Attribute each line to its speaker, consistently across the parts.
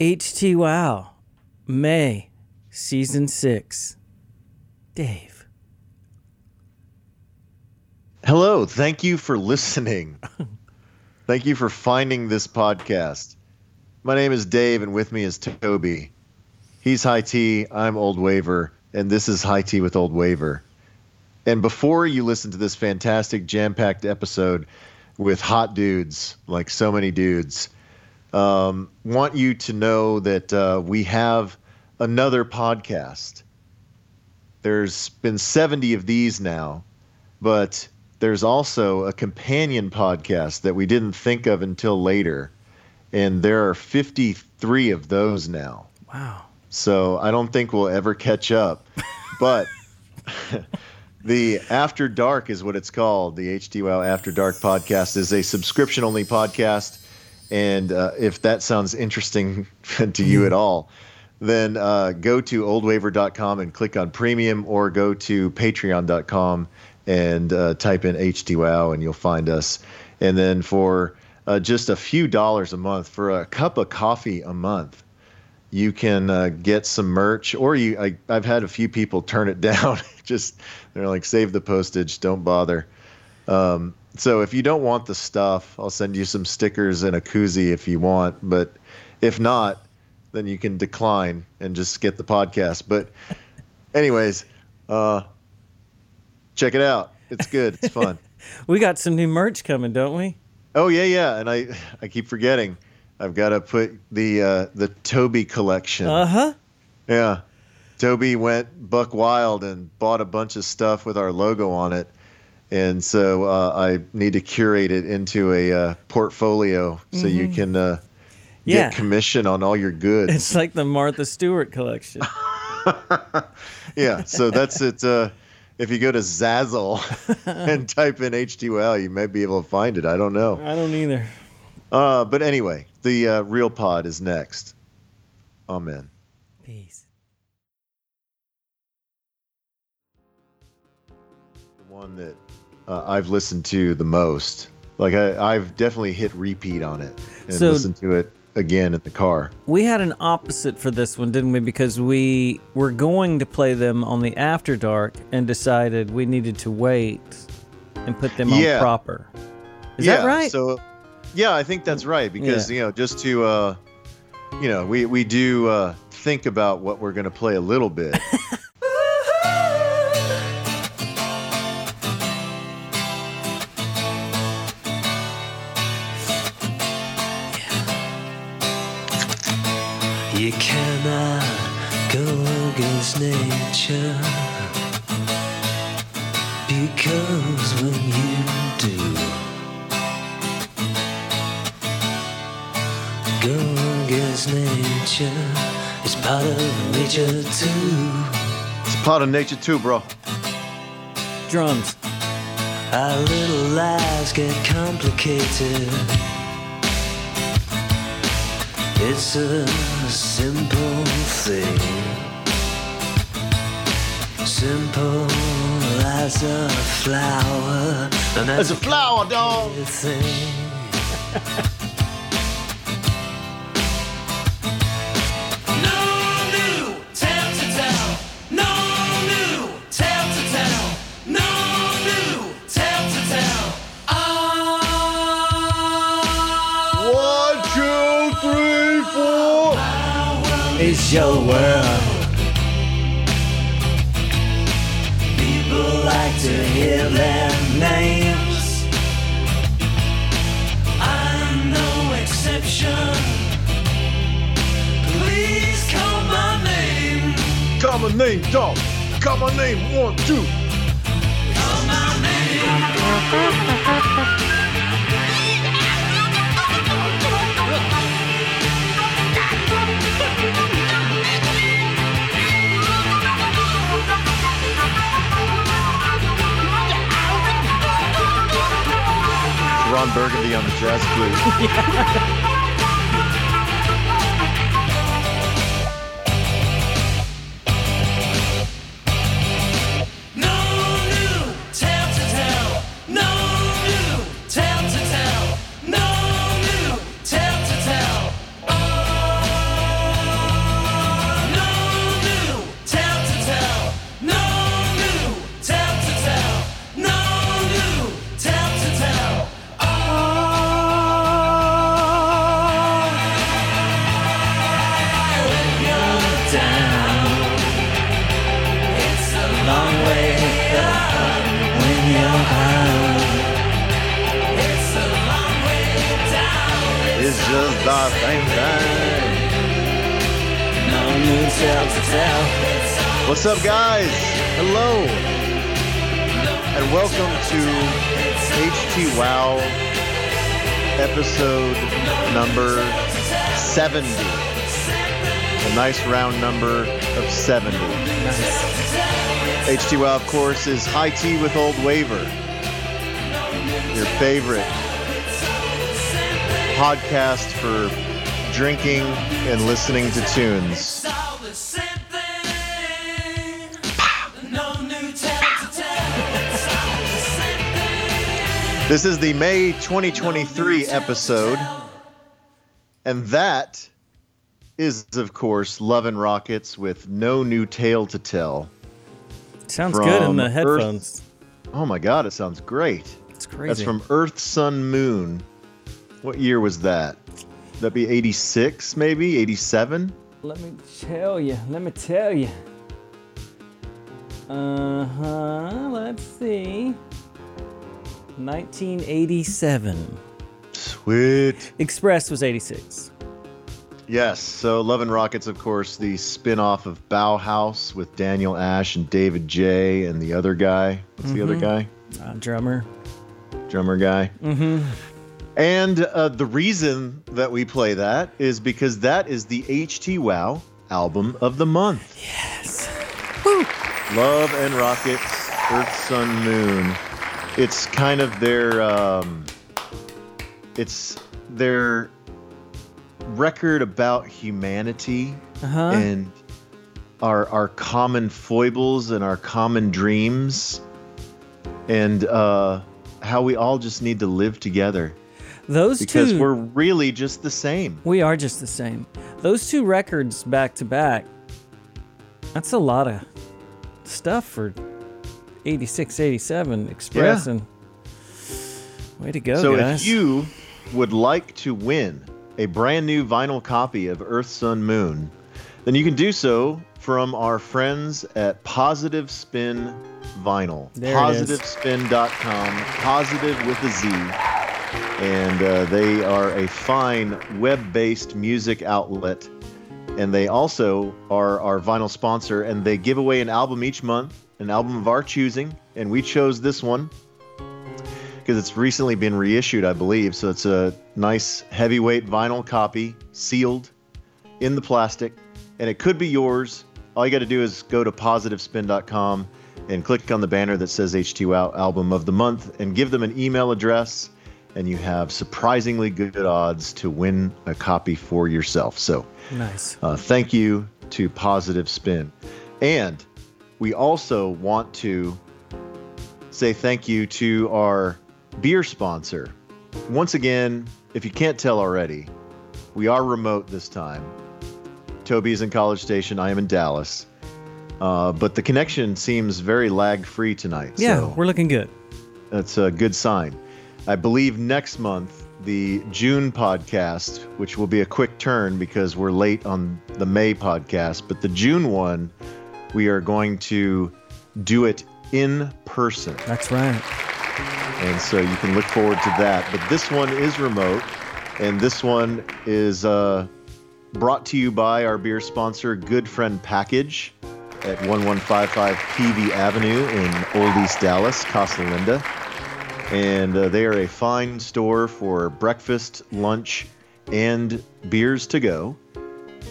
Speaker 1: HT Wow, May, season six. Dave.
Speaker 2: Hello, thank you for listening. thank you for finding this podcast. My name is Dave, and with me is Toby. He's High T, I'm Old Waver, and this is High T with Old Waver. And before you listen to this fantastic jam packed episode with hot dudes, like so many dudes, um, want you to know that uh, we have another podcast. There's been 70 of these now, but there's also a companion podcast that we didn't think of until later. And there are 53 of those now.
Speaker 1: Wow.
Speaker 2: So I don't think we'll ever catch up. But the After Dark is what it's called. The HT Wow After Dark podcast is a subscription only podcast and uh, if that sounds interesting to you at all, then uh, go to oldwaver.com and click on premium or go to patreon.com and uh, type in HTWow and you'll find us. And then for uh, just a few dollars a month, for a cup of coffee a month, you can uh, get some merch or you I, i've had a few people turn it down. Just they're like save the postage. Don't bother. Um, so if you don't want the stuff, I'll send you some stickers and a koozie if you want. But if not, then you can decline and just get the podcast. But anyways, uh, check it out. It's good. It's fun.
Speaker 1: we got some new merch coming, don't we?
Speaker 2: Oh yeah, yeah. And I I keep forgetting. I've got to put the uh, the Toby collection.
Speaker 1: Uh huh.
Speaker 2: Yeah. Toby went buck wild and bought a bunch of stuff with our logo on it and so uh, I need to curate it into a uh, portfolio so mm-hmm. you can uh,
Speaker 1: yeah.
Speaker 2: get commission on all your goods.
Speaker 1: It's like the Martha Stewart collection.
Speaker 2: yeah, so that's it. Uh, if you go to Zazzle and type in HTML, you may be able to find it. I don't know.
Speaker 1: I don't either.
Speaker 2: Uh, but anyway, the uh, real pod is next. Amen.
Speaker 1: Peace.
Speaker 2: The one that uh, I've listened to the most. Like I, I've definitely hit repeat on it and so, listened to it again in the car.
Speaker 1: We had an opposite for this one, didn't we? Because we were going to play them on the After Dark and decided we needed to wait and put them yeah. on proper. Is
Speaker 2: yeah,
Speaker 1: that right?
Speaker 2: So, yeah, I think that's right because yeah. you know just to, uh, you know, we we do uh, think about what we're going to play a little bit.
Speaker 3: nature too.
Speaker 2: It's part of nature too, bro.
Speaker 1: Drums.
Speaker 3: Our little lives get complicated. It's a simple thing, simple as a flower,
Speaker 2: and as a flower, dog.
Speaker 1: your world.
Speaker 3: People like to hear their names. I'm no exception. Please call my name.
Speaker 2: Call my name, dog. Call my name, one, two.
Speaker 3: Call my name.
Speaker 2: Ron Burgundy on the jazz flute. just episode number 70. A nice round number of 70.
Speaker 1: Nice.
Speaker 2: HT of course, is High Tea with Old Waver, your favorite podcast for drinking and listening to tunes. This is the May 2023 episode, and that is, of course, Love and Rockets with no new tale to tell.
Speaker 1: Sounds good in
Speaker 2: From
Speaker 1: the
Speaker 2: Earth-
Speaker 1: headphones.
Speaker 2: Oh my God, it sounds great.
Speaker 1: It's crazy.
Speaker 2: That's from Earth, Sun, Moon. What year was that? That'd be 86, maybe? 87?
Speaker 1: Let me tell you. Let me tell you. Uh huh. Let's see. 1987.
Speaker 2: Sweet.
Speaker 1: Express was 86.
Speaker 2: Yes, so Love and Rockets, of course, the spin off of Bauhaus with Daniel Ash and David J. and the other guy. What's the other guy?
Speaker 1: Uh, drummer.
Speaker 2: Drummer guy. Mm-hmm. And uh, the reason that we play that is because that is the HT Wow album of the month.
Speaker 1: Yes.
Speaker 2: Love and Rockets, Earth, Sun, Moon. It's kind of their um, it's their record about humanity
Speaker 1: Uh huh.
Speaker 2: and our our common foibles and our common dreams and uh, how we all just need to live together
Speaker 1: Those
Speaker 2: because
Speaker 1: two.
Speaker 2: we're really just the same.
Speaker 1: We are just the same. Those two records back to back. That's a lot of stuff for 86, 87 Express.
Speaker 2: Yeah.
Speaker 1: And way to go,
Speaker 2: So
Speaker 1: guys.
Speaker 2: if you would like to win a brand new vinyl copy of Earth, Sun, Moon, then you can do so from our friends at Positive Spin Vinyl.
Speaker 1: There it is.
Speaker 2: PositiveSpin.com, positive with a Z. And uh, they are a fine web based music outlet. And they also are our vinyl sponsor, and they give away an album each month, an album of our choosing. And we chose this one because it's recently been reissued, I believe. So it's a nice heavyweight vinyl copy, sealed in the plastic, and it could be yours. All you got to do is go to positivespin.com and click on the banner that says HT Wow Album of the Month and give them an email address, and you have surprisingly good odds to win a copy for yourself. So
Speaker 1: nice.
Speaker 2: uh, thank you to Positive Spin. And we also want to say thank you to our beer sponsor. Once again, if you can't tell already, we are remote this time. Toby is in College Station, I am in Dallas. Uh, but the connection seems very lag free tonight.
Speaker 1: Yeah,
Speaker 2: so
Speaker 1: we're looking good.
Speaker 2: that's a good sign. I believe next month, the June podcast, which will be a quick turn because we're late on the May podcast, but the June one, we are going to do it in person.
Speaker 1: That's right.
Speaker 2: And so you can look forward to that. But this one is remote, and this one is uh, brought to you by our beer sponsor, Goodfriend Package, at 1155 Peavy Avenue in Old East Dallas, Casa Linda. And uh, they are a fine store for breakfast, lunch, and beers to go.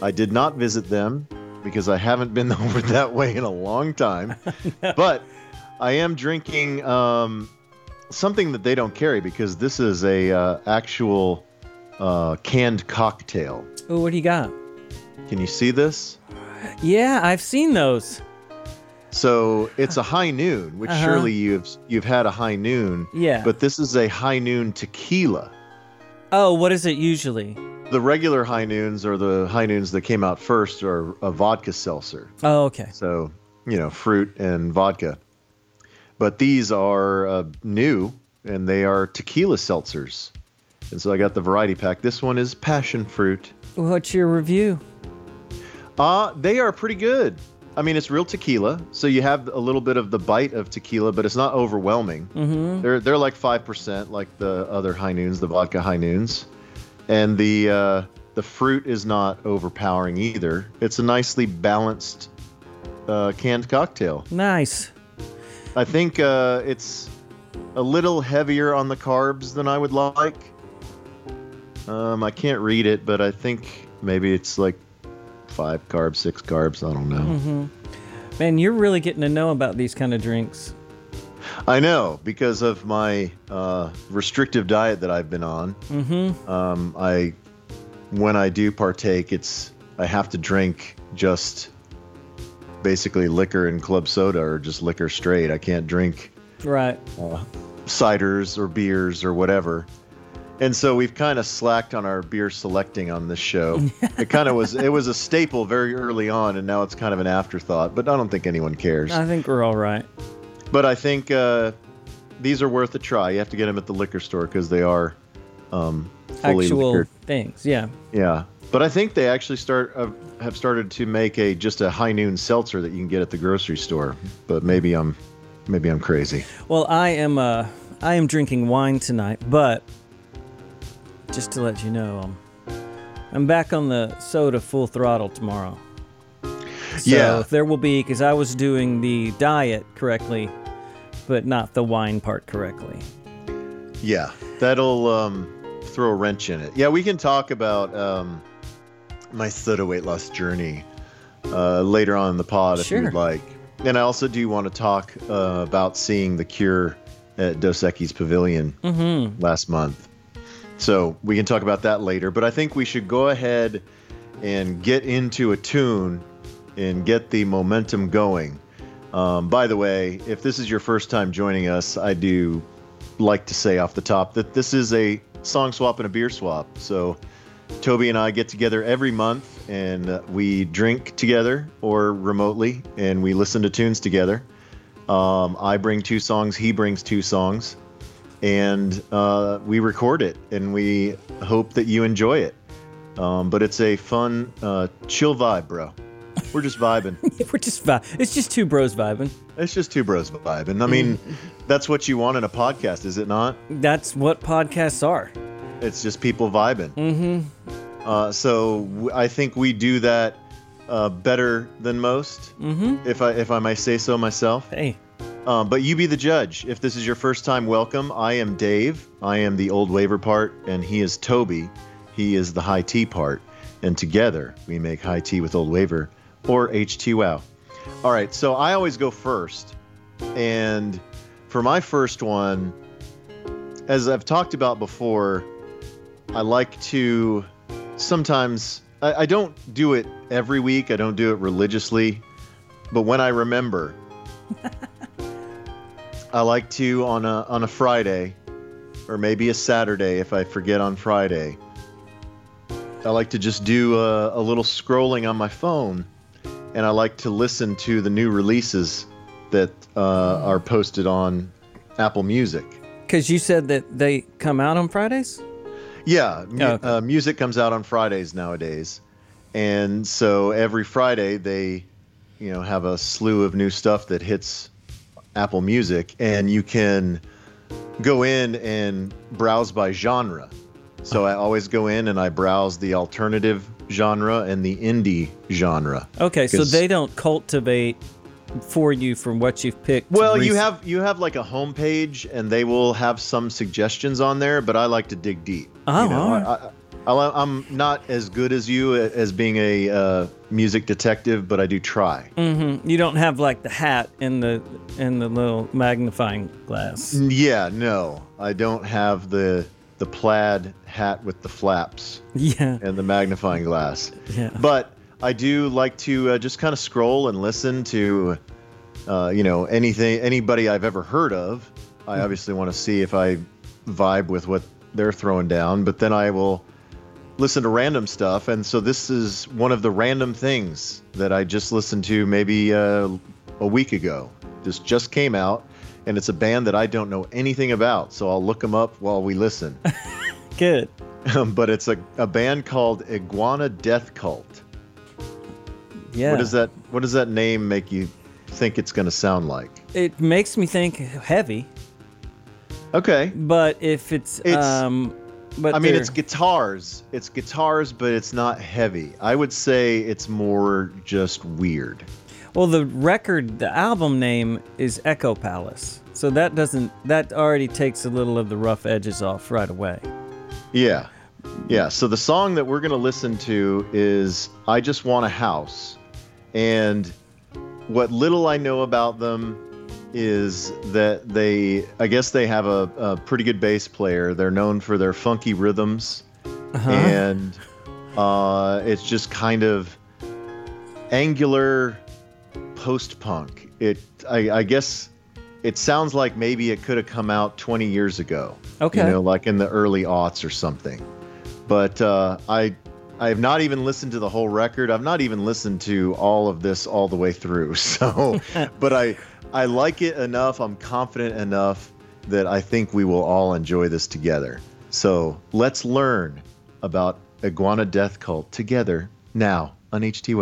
Speaker 2: I did not visit them because I haven't been over that way in a long time. But I am drinking um, something that they don't carry because this is a uh, actual uh, canned cocktail.
Speaker 1: Oh, what do you got?
Speaker 2: Can you see this?
Speaker 1: Yeah, I've seen those.
Speaker 2: So it's a high noon, which
Speaker 1: Uh-huh.
Speaker 2: surely you've you've had a high noon.
Speaker 1: Yeah.
Speaker 2: But this is a high noon tequila.
Speaker 1: Oh, what is it usually?
Speaker 2: The regular high noons or the high noons that came out first are a vodka seltzer.
Speaker 1: Oh, okay.
Speaker 2: So, you know, fruit and vodka. But these are uh, new and they are tequila seltzers. And so I got the variety pack. This one is passion fruit.
Speaker 1: What's your review?
Speaker 2: Uh, they are pretty good. I mean, it's real tequila, so you have a little bit of the bite of tequila, but it's not overwhelming.
Speaker 1: Mm-hmm.
Speaker 2: They're they're like five percent, like the other high noons, the vodka high noons. And the uh, the fruit is not overpowering either. It's a nicely balanced uh, canned cocktail.
Speaker 1: Nice.
Speaker 2: I think uh, it's a little heavier on the carbs than I would like. Um, I can't read it, but I think maybe it's like five carbs, six carbs. I don't know.
Speaker 1: Mm-hmm. Man, you're really getting to know about these kind of drinks.
Speaker 2: I know because of my uh, restrictive diet that I've been on.
Speaker 1: Mm-hmm.
Speaker 2: Um, I, when I do partake, it's I have to drink just basically liquor and club soda or just liquor straight. I can't drink
Speaker 1: right
Speaker 2: uh, ciders or beers or whatever. And so we've kind of slacked on our beer selecting on this show. it kind of was it was a staple very early on, and now it's kind of an afterthought. But I don't think anyone cares.
Speaker 1: I think we're all right.
Speaker 2: But I think uh, these are worth a try. You have to get them at the liquor store because they are um,
Speaker 1: actual
Speaker 2: liquored.
Speaker 1: things. Yeah.
Speaker 2: Yeah, but I think they actually start uh, have started to make a just a high noon seltzer that you can get at the grocery store. But maybe I'm maybe I'm crazy.
Speaker 1: Well, I am uh I am drinking wine tonight, but just to let you know, um, I'm back on the soda full throttle tomorrow. So
Speaker 2: Yeah.
Speaker 1: there will be because I was doing the diet correctly, but not the wine part correctly.
Speaker 2: Yeah, that'll um, throw a wrench in it. Yeah, we can talk about um, my soda weight loss journey uh, later on in the pod if
Speaker 1: Sure.
Speaker 2: you'd like. And I also do want to talk uh, about seeing the Cure at Dos Equis Pavilion
Speaker 1: Mm-hmm.
Speaker 2: last month. So we can talk about that later. But I think we should go ahead and get into a tune and get the momentum going. Um, by the way, if this is your first time joining us, I do like to say off the top that this is a song swap and a beer swap. So Toby and I get together every month and we drink together or remotely and we listen to tunes together. Um, I bring two songs, he brings two songs, and uh, we record it and we hope that you enjoy it. Um, but it's a fun, uh, chill vibe, bro. We're just vibing.
Speaker 1: We're just vi- it's just two bros vibing.
Speaker 2: it's just two bros vibing. I mean, that's what you want in a podcast, is it not?
Speaker 1: That's what podcasts are.
Speaker 2: It's just people vibing.
Speaker 1: Mm-hmm.
Speaker 2: Uh, so w- I think we do that uh, better than most,
Speaker 1: Mm-hmm.
Speaker 2: if I if I may say so myself.
Speaker 1: Hey,
Speaker 2: Um, but you be the judge. If this is your first time, welcome. I am Dave. I am the old waver part, and he is Toby. He is the high tea part, and together we make high tea with old waiver or HT wow. All right, so I always go first, and for my first one, as I've talked about before, I like to sometimes I, I don't do it every week. I don't do it religiously, but when I remember, I like to on a on a Friday, or maybe a Saturday if I forget on Friday. I like to just do a, a little scrolling on my phone, and I like to listen to the new releases that uh, are posted on Apple Music.
Speaker 1: because you said that they come out on Fridays.
Speaker 2: Yeah, mu-
Speaker 1: Oh, okay.
Speaker 2: uh, music comes out on Fridays nowadays, and so every Friday they, you know, have a slew of new stuff that hits Apple Music, and you can go in and browse by genre. So I always go in and I browse the alternative genre and the indie genre.
Speaker 1: Okay, so they don't cultivate for you from what you've picked.
Speaker 2: Well, you have you have like a homepage, and they will have some suggestions on there. But I like to dig deep.
Speaker 1: Oh,
Speaker 2: you know,
Speaker 1: right.
Speaker 2: I, I, I'm not as good as you as being a uh, music detective, but I do try.
Speaker 1: Mhm. You don't have like the hat in the in the little magnifying glass.
Speaker 2: Yeah, no, I don't have the the plaid hat with the flaps
Speaker 1: Yeah,
Speaker 2: and the magnifying glass.
Speaker 1: yeah.
Speaker 2: But I do like to uh, just kind of scroll and listen to, uh, you know, anything, anybody I've ever heard of. I obviously want to see if I vibe with what they're throwing down, but then I will listen to random stuff. And so this is one of the random things that I just listened to maybe uh, a week ago. This just came out, and it's a band that I don't know anything about. So I'll look them up while we listen.
Speaker 1: Good.
Speaker 2: but it's a, a band called Iguana Death Cult.
Speaker 1: Yeah.
Speaker 2: What does that What does that name make you think it's going to sound like?
Speaker 1: It makes me think heavy,
Speaker 2: Okay.
Speaker 1: but if it's,
Speaker 2: It's-
Speaker 1: um but
Speaker 2: I mean, it's guitars. It's guitars, but it's not heavy. I would say it's more just weird.
Speaker 1: well, the record, the album name is Echo Palace, so that doesn't that already takes a little of the rough edges off right away.
Speaker 2: Yeah. Yeah. So the song that we're going to listen to is I Just Want a House. And what little I know about them is that they, I guess they have a, a pretty good bass player. They're known for their funky rhythms. And uh, it's just kind of angular post punk. It, I, I guess. It sounds like maybe it could have come out 20 years ago.
Speaker 1: Okay.
Speaker 2: You know, like in the early aughts or something. But uh, I I have not even listened to the whole record. I've not even listened to all of this all the way through. So, but I I like it enough. I'm confident enough that I think we will all enjoy this together. So let's learn about Iguana Death Cult together now on HT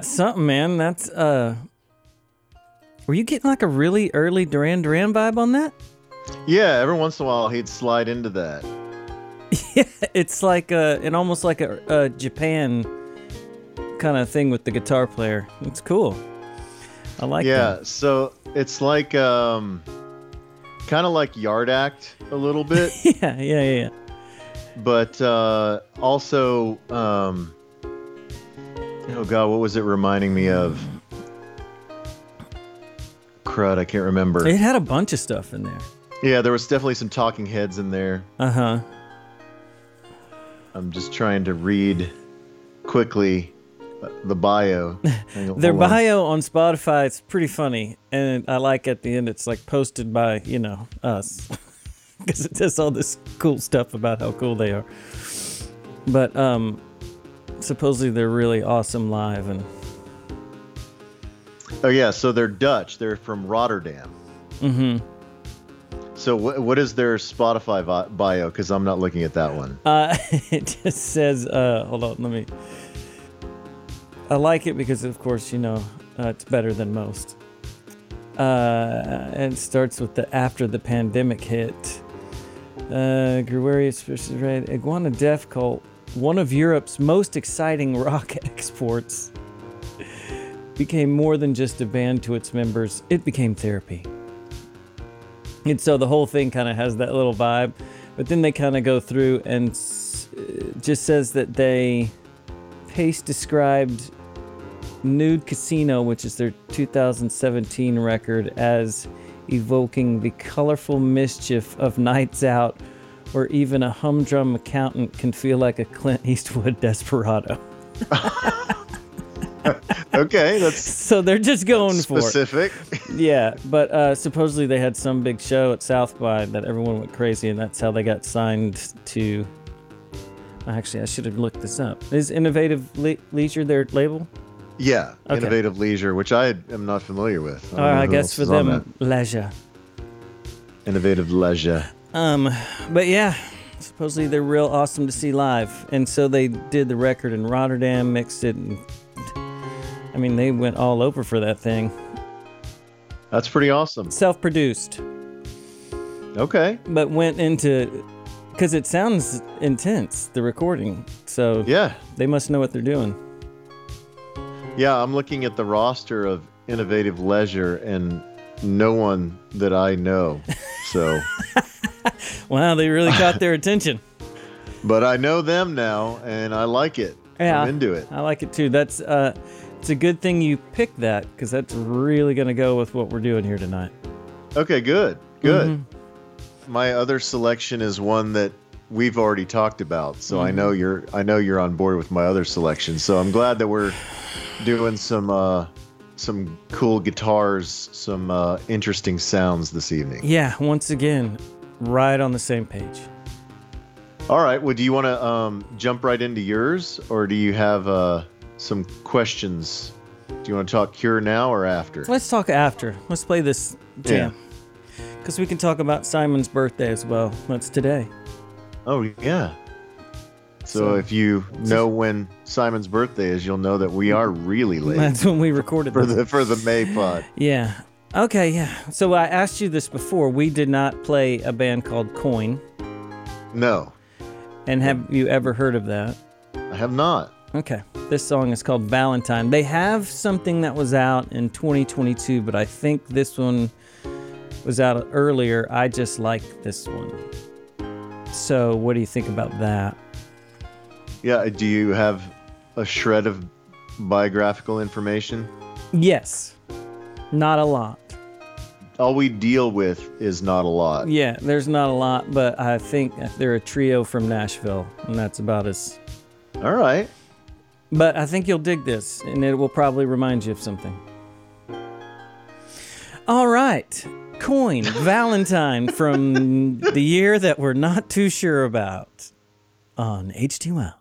Speaker 1: That's something, man. That's uh. Were you getting like a really early Duran Duran vibe on that?
Speaker 2: Yeah, every once in a while he'd slide into that.
Speaker 1: Yeah, it's like a, and almost like a, a Japan kind of thing with the guitar player. It's cool. I like
Speaker 2: yeah,
Speaker 1: that.
Speaker 2: so it's like um kind of like Yard Act a little bit,
Speaker 1: Yeah, yeah, yeah, yeah.
Speaker 2: but uh also um oh god, what was it reminding me of? Crud, I can't remember.
Speaker 1: It had a bunch of stuff in there.
Speaker 2: Yeah, there was definitely some talking heads in there.
Speaker 1: Uh huh.
Speaker 2: I'm just trying to read quickly the bio.
Speaker 1: Their
Speaker 2: hold
Speaker 1: bio on Spotify it's pretty funny, and I like at the end it's like posted by you know us because it says all this cool stuff about how cool they are. But um, supposedly they're really awesome live, and
Speaker 2: Oh yeah, so they're Dutch. They're from Rotterdam.
Speaker 1: mm-hmm
Speaker 2: So wh- what is their Spotify bio? Because I'm not looking at that one.
Speaker 1: uh, it just says uh, hold on, let me. I like it because of course you know uh, it's better than most. Uh, and it starts with the after the pandemic hit. Uh, gregarious versus red iguana death cult, one of Europe's most exciting rock exports, became more than just a band to its members. It became therapy. And so the whole thing kind of has that little vibe, but then they kind of go through and uh, just says that they Pace described Nude Casino, which is their 2017 record, as evoking the colorful mischief of nights out, where even a humdrum accountant can feel like a Clint Eastwood desperado.
Speaker 2: Okay, that's
Speaker 1: So they're just going for
Speaker 2: specific.
Speaker 1: Yeah, but uh, supposedly they had some big show at South by that everyone went crazy, and that's how they got signed to. Actually, I should have looked this up. Is Innovative Le- Leisure their label?
Speaker 2: yeah,
Speaker 1: Okay.
Speaker 2: innovative leisure, which I am not familiar with. I,
Speaker 1: Or
Speaker 2: know
Speaker 1: I guess for them, leisure.
Speaker 2: innovative leisure.
Speaker 1: Um, but yeah, supposedly they're real awesome to see live, and so they did the record in Rotterdam, mixed it, and I mean they went all over for that thing.
Speaker 2: That's pretty awesome.
Speaker 1: Self-produced,
Speaker 2: Okay,
Speaker 1: but went into because it sounds intense the recording, so
Speaker 2: yeah,
Speaker 1: they must know what they're doing.
Speaker 2: yeah. I'm looking at the roster of innovative leisure, and no one that I know. So,
Speaker 1: Wow, they really caught their attention.
Speaker 2: but I know them now, and I like it.
Speaker 1: Yeah,
Speaker 2: I'm into it.
Speaker 1: I like it too. That's uh, it's a good thing you picked that because that's really gonna go with what we're doing here tonight.
Speaker 2: Okay, good, good.
Speaker 1: Mm-hmm.
Speaker 2: My other selection is one that we've already talked about, so
Speaker 1: Mm-hmm.
Speaker 2: I know you're I know you're on board with my other selection. So I'm glad that we're doing some uh, some cool guitars, some uh, interesting sounds this evening.
Speaker 1: Yeah, once again, right on the same page.
Speaker 2: All right. Well, do you want to um, jump right into yours, or do you have uh, some questions? Do you want to talk Cure now or after?
Speaker 1: Let's talk after. Let's play this jam. Because we can talk about Simon's birthday as well. That's today.
Speaker 2: Oh yeah. So,
Speaker 1: So-
Speaker 2: if you know when Simon's birthday is, you'll know that we are really late
Speaker 1: That's when we recorded
Speaker 2: for
Speaker 1: this.
Speaker 2: the for the May pod.
Speaker 1: Yeah. Okay, yeah. So I asked you this before. We did not play a band called Coin.
Speaker 2: No,
Speaker 1: And have you ever heard of that?
Speaker 2: I have not.
Speaker 1: Okay. This song is called Valentine. They have something that was out in 2022, but I think this one was out earlier. I just like this one. So, what do you think about that?
Speaker 2: Yeah. Do you have a shred of biographical information?
Speaker 1: Yes. Not a lot.
Speaker 2: All we deal with is not a lot.
Speaker 1: Yeah, there's not a lot, but I think they're a trio from Nashville, and that's about as.
Speaker 2: All right.
Speaker 1: But I think you'll dig this, and it will probably remind you of something. All right. Coin, Valentine from the year that we're not too sure about on H2L.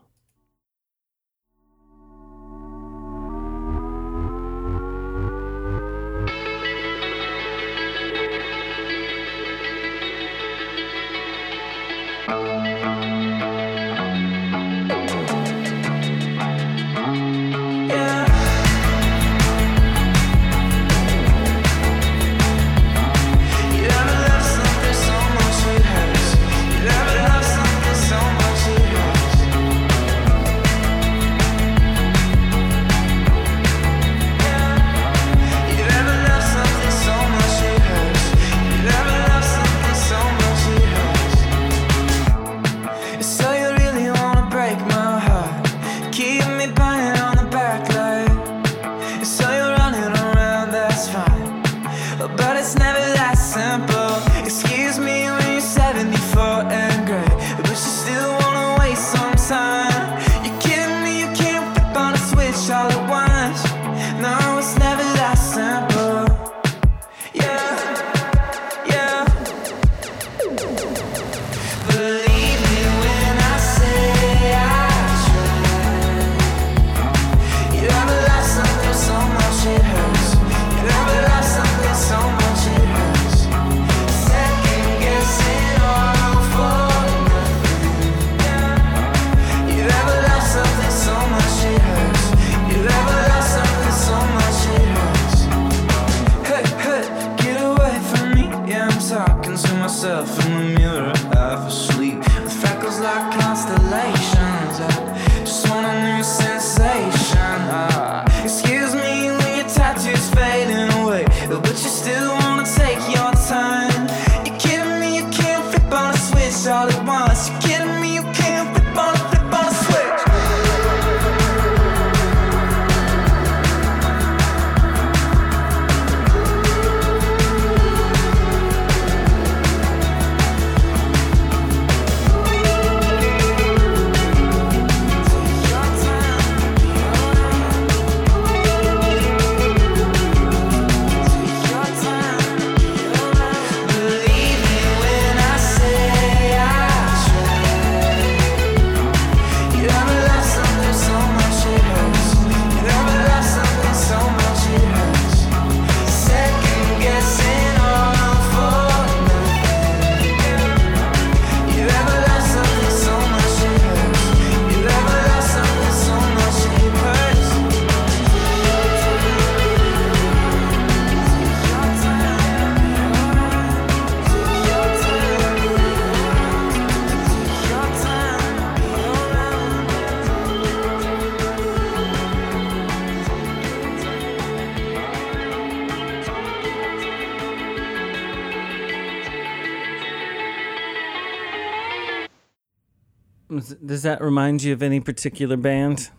Speaker 1: Does that remind you of any particular band?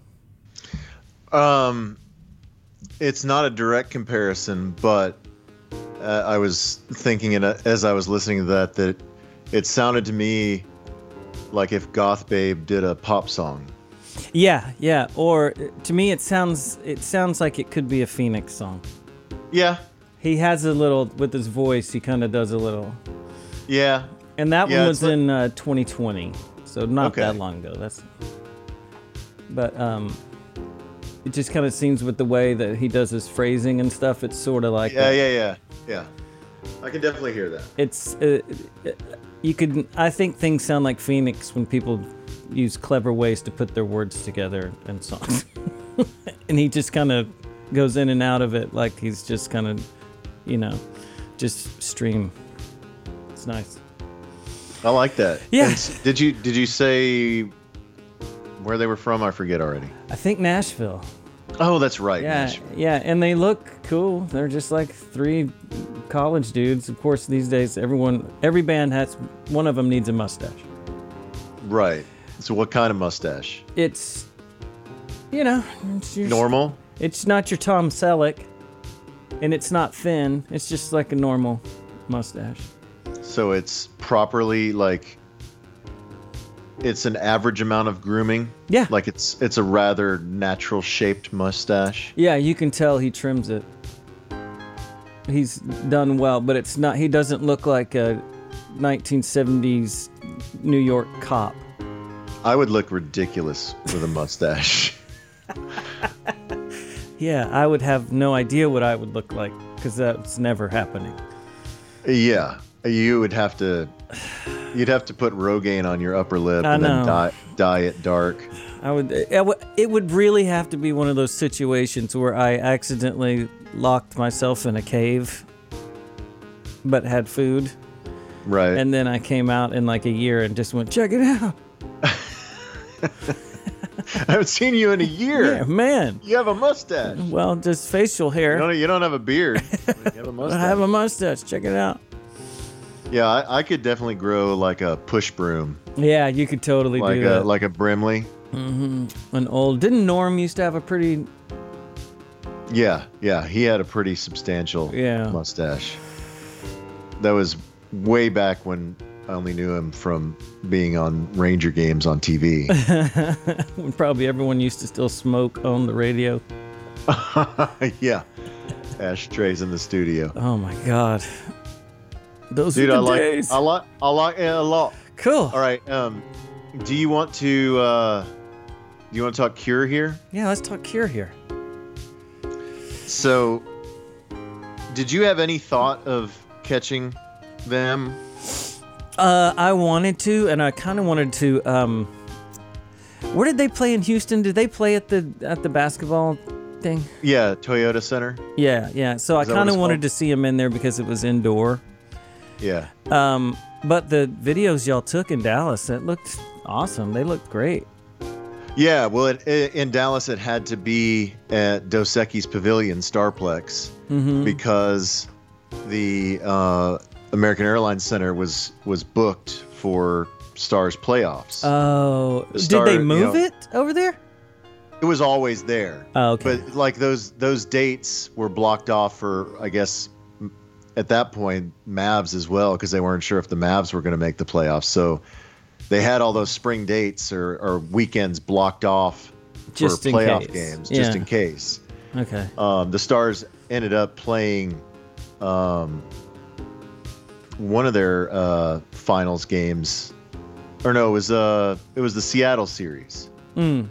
Speaker 2: Um, it's not a direct comparison, but uh, I was thinking it as I was listening to that that it sounded to me like if Goth Babe did a pop song.
Speaker 1: Yeah, yeah. Or uh, to me, it sounds it sounds like it could be a Phoenix song.
Speaker 2: Yeah,
Speaker 1: He has a little with his voice. He kind of does a little,
Speaker 2: yeah,
Speaker 1: and that
Speaker 2: Yeah,
Speaker 1: one was
Speaker 2: like-
Speaker 1: in uh, 2020, so not
Speaker 2: Okay.
Speaker 1: that long ago. That's, but um, it just kind of seems with the way that he does his phrasing and stuff. It's sort of like
Speaker 2: yeah,
Speaker 1: a-
Speaker 2: yeah, yeah, yeah. I can definitely hear that.
Speaker 1: it's uh, you could i think things sound like phoenix when people use clever ways to put their words together in songs and he just kind of goes in and out of it like he's just kind of you know just stream it's nice
Speaker 2: I like that.
Speaker 1: Yeah.
Speaker 2: And did you did you say where they were from? I forget already.
Speaker 1: i think nashville
Speaker 2: Oh, that's right.
Speaker 1: yeah
Speaker 2: Nashville.
Speaker 1: yeah and they look cool they're just like three college dudes of course these days everyone every band has one of them needs a mustache
Speaker 2: Right. So what kind of mustache?
Speaker 1: it's you know it's your
Speaker 2: Normal.
Speaker 1: It's not your Tom Selleck, and it's not thin. It's just like a normal mustache.
Speaker 2: So it's properly like it's an average amount of grooming.
Speaker 1: Yeah.
Speaker 2: Like it's it's a rather natural shaped mustache.
Speaker 1: Yeah, you can tell he trims it. He's done well, but it's not. He doesn't look like a 1970s New York cop.
Speaker 2: I would look ridiculous with a mustache.
Speaker 1: Yeah, I would have no idea what I would look like because that's never happening.
Speaker 2: yeah. You would have to you'd have to put Rogaine on your upper lip
Speaker 1: I
Speaker 2: and then dye, dye it dark.
Speaker 1: I would. It would- it would really have to be one of those situations where I accidentally locked myself in a cave, but had food.
Speaker 2: Right.
Speaker 1: and then I came out in like a year and just went, check it out.
Speaker 2: I haven't seen you in a year.
Speaker 1: Yeah, man.
Speaker 2: You have a mustache.
Speaker 1: Well, just facial
Speaker 2: You
Speaker 1: hair.
Speaker 2: don't, you don't have a beard. You have a
Speaker 1: I
Speaker 2: mustache.
Speaker 1: I have a mustache. Check it out.
Speaker 2: Yeah, I, I could definitely grow like a push broom,
Speaker 1: Yeah, you could totally
Speaker 2: like
Speaker 1: do
Speaker 2: a
Speaker 1: that.
Speaker 2: like a Brimley. Mm-hmm.
Speaker 1: An old. Didn't Norm used to have a pretty?
Speaker 2: Yeah, yeah, he had a pretty substantial
Speaker 1: Yeah.
Speaker 2: mustache. That was way back when I only knew him from being on Ranger games on TV.
Speaker 1: when Probably everyone used to still smoke on the radio.
Speaker 2: yeah, ashtrays in the studio.
Speaker 1: Oh my god. Those
Speaker 2: Dude, I
Speaker 1: the
Speaker 2: like
Speaker 1: days.
Speaker 2: I like I like it a lot.
Speaker 1: cool.
Speaker 2: All right, um, do you want to uh, do you want to talk Cure here?
Speaker 1: Yeah, let's talk Cure here.
Speaker 2: So, did you have any thought of catching them?
Speaker 1: Uh, I wanted to, and I kind of wanted to. Um, where did they play in Houston? Did they play at the at the basketball thing?
Speaker 2: Yeah, Toyota Center.
Speaker 1: Yeah, yeah. So I
Speaker 2: Is what
Speaker 1: kind of wanted
Speaker 2: called?
Speaker 1: to see them in there because it was indoor.
Speaker 2: Yeah.
Speaker 1: Um, but the videos y'all took in Dallas, it looked awesome. They looked great.
Speaker 2: Yeah, well, it, i in Dallas, it had to be at Dos Equis Pavilion Starplex
Speaker 1: Mm-hmm.
Speaker 2: because the uh, American Airlines Center was was booked for Stars playoffs.
Speaker 1: Oh,
Speaker 2: The
Speaker 1: did
Speaker 2: star,
Speaker 1: they
Speaker 2: you
Speaker 1: move
Speaker 2: know-
Speaker 1: it over there?
Speaker 2: it was always there,
Speaker 1: Oh, okay.
Speaker 2: but like those those dates were blocked off for, I guess, at that point, Mavs as well because they weren't sure if the Mavs were going to make the playoffs. So they had all those spring dates or, or weekends blocked off
Speaker 1: Just
Speaker 2: for playoff
Speaker 1: case.
Speaker 2: games, just in case.
Speaker 1: okay.
Speaker 2: um, the Stars ended up playing um, one of their uh, finals games, or no, it was uh, it was the Seattle series.
Speaker 1: Mm.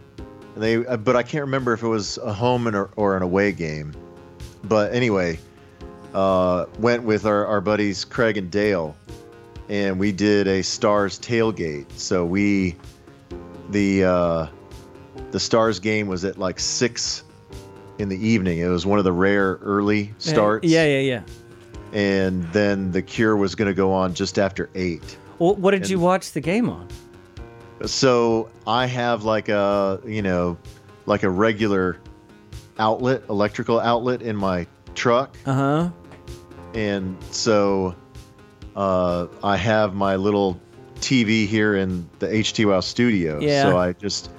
Speaker 2: And they, uh, but I can't remember if it was a home and or, or an away game. But anyway, uh, went with our, our buddies Craig and Dale, and we did a Stars tailgate. So we, the uh, the Stars game was at like six in the evening. It was one of the rare early starts.
Speaker 1: Yeah, yeah, yeah.
Speaker 2: And then the Cure was going to go on just after eight.
Speaker 1: Well, what did you watch the game on?
Speaker 2: So I have like a you know like a regular outlet, electrical outlet in my truck,
Speaker 1: Uh huh.
Speaker 2: And so uh, I have my little TV here in the HT Wow studio.
Speaker 1: Yeah.
Speaker 2: So I just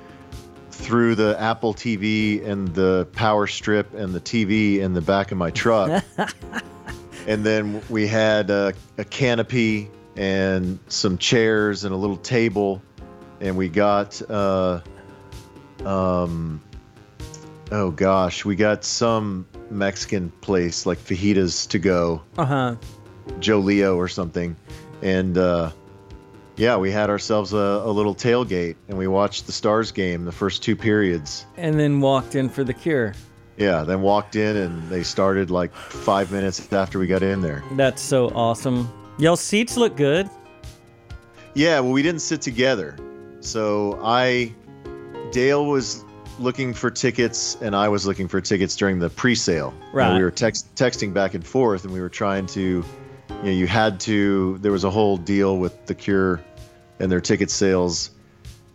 Speaker 2: threw the Apple TV and the power strip and the TV in the back of my truck. and then we had a, a canopy and some chairs and a little table. And we got, uh, um, oh gosh, we got some Mexican place like fajitas to go.
Speaker 1: Uh huh.
Speaker 2: Joe Leo or something. And uh, yeah, we had ourselves a, a little tailgate and we watched the Stars game the first two periods.
Speaker 1: And then walked in for the cure.
Speaker 2: Yeah, then walked in and they started like five minutes after we got in there.
Speaker 1: That's so awesome. Y'all seats look good.
Speaker 2: Yeah, well, we didn't sit together. So I, Dale was looking for tickets and I was looking for tickets during the pre sale.
Speaker 1: Right.
Speaker 2: we were text, texting back and forth and we were trying to, you know, you had to, there was a whole deal with The Cure and their ticket sales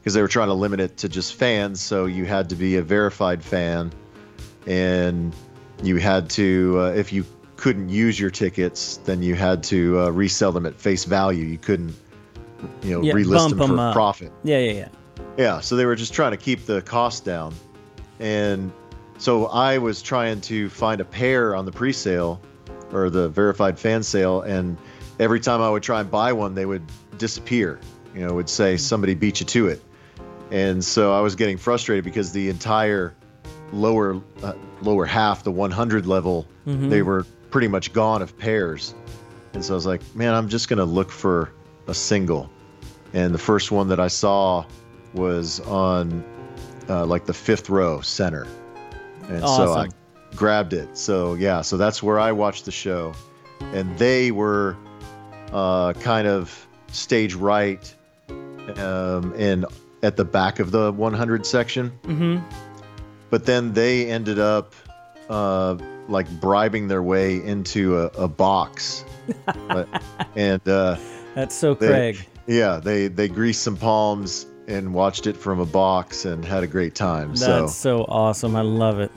Speaker 2: because they were trying to limit it to just fans. So you had to be a verified fan and you had to, uh, if you couldn't use your tickets, then you had to uh, resell them at face value. You couldn't, you know,
Speaker 1: Yeah,
Speaker 2: relist them for
Speaker 1: up.
Speaker 2: profit.
Speaker 1: Yeah, yeah, yeah.
Speaker 2: Yeah, so they were just trying to keep the cost down. And so I was trying to find a pair on the pre-sale or the verified fan sale and every time I would try and buy one they would disappear. You know, would say somebody beat you to it. And so I was getting frustrated because the entire lower uh, lower half, the 100 level, they were pretty much gone of pairs. And so I was like, man, I'm just going to look for a single. And the first one that I saw was on uh, like the fifth row center. And so I grabbed it. So yeah, so that's where I watched the show. And they were uh, kind of stage right um, and at the back of the 100 section.
Speaker 1: Mm-hmm.
Speaker 2: But then they ended up uh, like bribing their way into a, a box. But- and uh,
Speaker 1: That's so
Speaker 2: they-
Speaker 1: Craig.
Speaker 2: yeah, they they greased some palms and watched it from a box and had a great time. so
Speaker 1: That's so awesome. I love it.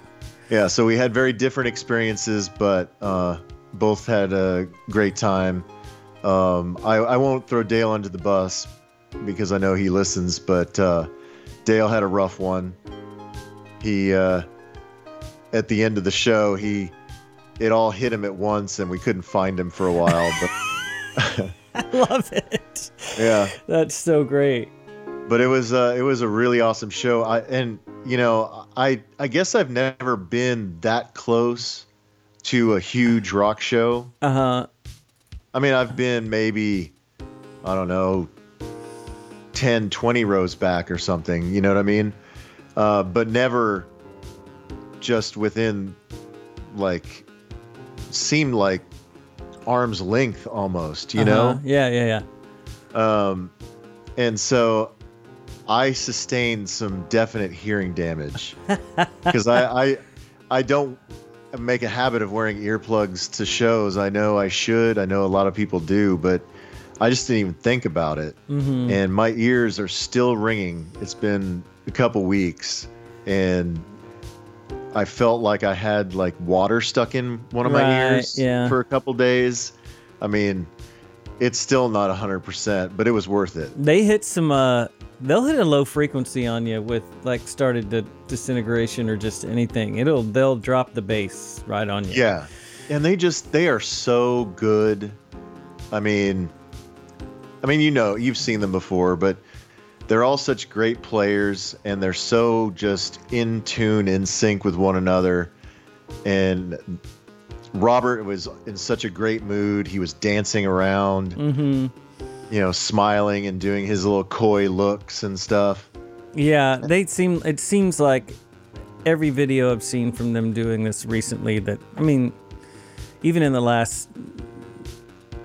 Speaker 2: yeah, so we had very different experiences, but uh, both had a great time. Um, I, I won't throw Dale under the bus because I know he listens, but uh, Dale had a rough one. He uh, at the end of the show, he it all hit him at once, and we couldn't find him for a while. But
Speaker 1: I love it.
Speaker 2: yeah,
Speaker 1: That's so great.
Speaker 2: But it was uh, it was a really awesome show. I and you know I I guess I've never been that close to a huge rock show.
Speaker 1: Uh huh.
Speaker 2: I mean, I've been maybe I don't know 10, 20 rows back or something. You know what I mean? Uh, but never just within like seemed like arm's length almost. You know?
Speaker 1: Uh-huh. Yeah, yeah, yeah.
Speaker 2: Um, and so I sustained some definite hearing damage because I, I I don't make a habit of wearing earplugs to shows. I know I should. I know a lot of people do, but I just didn't even think about it.
Speaker 1: Mm-hmm.
Speaker 2: And my ears are still ringing. It's been a couple weeks, and I felt like I had like water stuck in one of my
Speaker 1: Right,
Speaker 2: ears
Speaker 1: yeah.
Speaker 2: for a couple days. I mean, it's still not 100%, but it was worth it.
Speaker 1: They hit some. uh They'll hit a low frequency on you with like started to disintegration or just anything. It'll they'll drop the bass right on you.
Speaker 2: Yeah. And they just they are so good. I mean I mean you know, you've seen them before, but they're all such great players and they're so just in tune, in sync with one another. And Robert was in such a great mood. He was dancing around,
Speaker 1: Mm-hmm.
Speaker 2: you know, smiling and doing his little coy looks and stuff.
Speaker 1: Yeah, they seem. It seems like every video I've seen from them doing this recently. That I mean, even in the last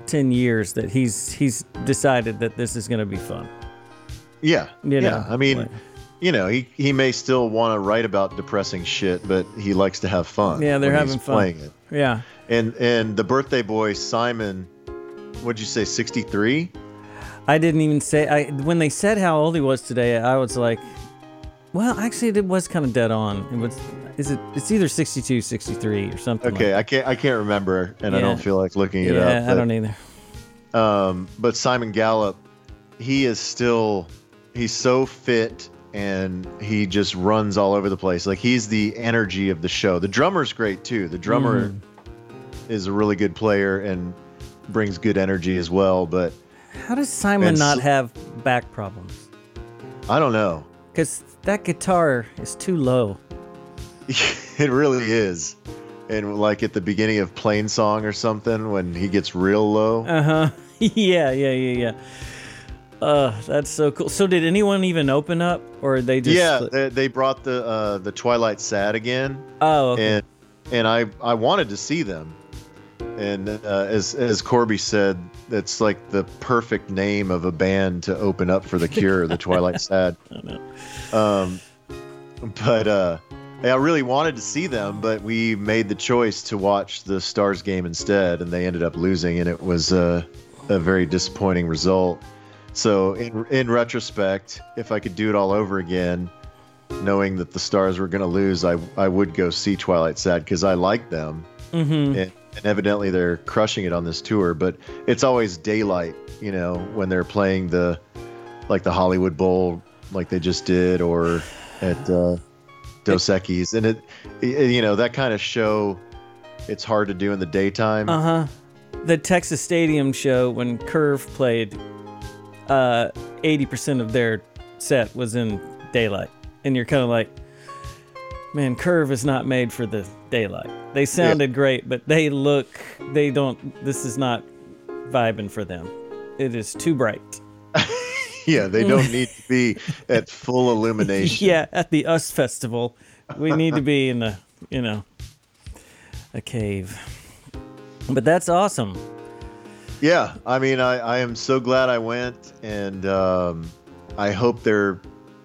Speaker 1: ten years, that he's he's decided that this is going to be fun.
Speaker 2: Yeah.
Speaker 1: You
Speaker 2: yeah.
Speaker 1: know,
Speaker 2: I mean,
Speaker 1: like-
Speaker 2: you know, he, he may still want to write about depressing shit, but he likes to have fun.
Speaker 1: Yeah, they're having fun.
Speaker 2: playing it.
Speaker 1: Yeah,
Speaker 2: And and the birthday boy Simon, what'd you say, sixty three?
Speaker 1: I didn't even say. I when they said how old he was today, I was like, well, actually, it was kind of dead on. It was. Is it? It's either 62, 63 or something.
Speaker 2: Okay,
Speaker 1: Like
Speaker 2: I can't I can't remember, and I don't feel like looking it
Speaker 1: yeah,
Speaker 2: up.
Speaker 1: Yeah, I don't either.
Speaker 2: Um, but Simon Gallup, he is still he's so fit and he just runs all over the place. Like he's the energy of the show. The drummer's great too. The drummer is a really good player and brings good energy as well. But
Speaker 1: How does Simon not have back problems?
Speaker 2: I don't know.
Speaker 1: Because that guitar is too low.
Speaker 2: it really is. And like at the beginning of Plainsong or something, when he gets real low,
Speaker 1: Uh huh. yeah, yeah, yeah, yeah. Uh, that's so cool. So did anyone even open up, or they just?
Speaker 2: yeah, they, they brought the uh, the Twilight Sad again,
Speaker 1: oh, okay.
Speaker 2: and and I I wanted to see them, and uh, as as Corby said, that's like the perfect name of a band to open up for the Cure, the Twilight Sad. I know. Um, but uh, I really wanted to see them, but we made the choice to watch the Stars game instead, and they ended up losing, and it was uh, a very disappointing result. So in in retrospect, if I could do it all over again, knowing that the Stars were going to lose, I I would go see Twilight Sad because I like them,
Speaker 1: mm-hmm.
Speaker 2: and, and evidently they're crushing it on this tour. But it's always daylight, you know, when they're playing the like the Hollywood Bowl, like they just did, or at uh, Dos Equis, and it, it you know that kind of show. It's hard to do in the daytime.
Speaker 1: Uh huh. The Texas Stadium show when Curve played, uh, eighty percent of their set was in daylight, and you're kind of like, man, Curve is not made for the daylight. They sounded great, but they look, they don't. This is not vibing for them. It is too bright.
Speaker 2: yeah, they don't need to be at full illumination.
Speaker 1: yeah, at the US Festival, we need to be in a, you know, a cave. But that's awesome.
Speaker 2: Yeah, I mean, I, I am so glad I went, and um, I hope they're,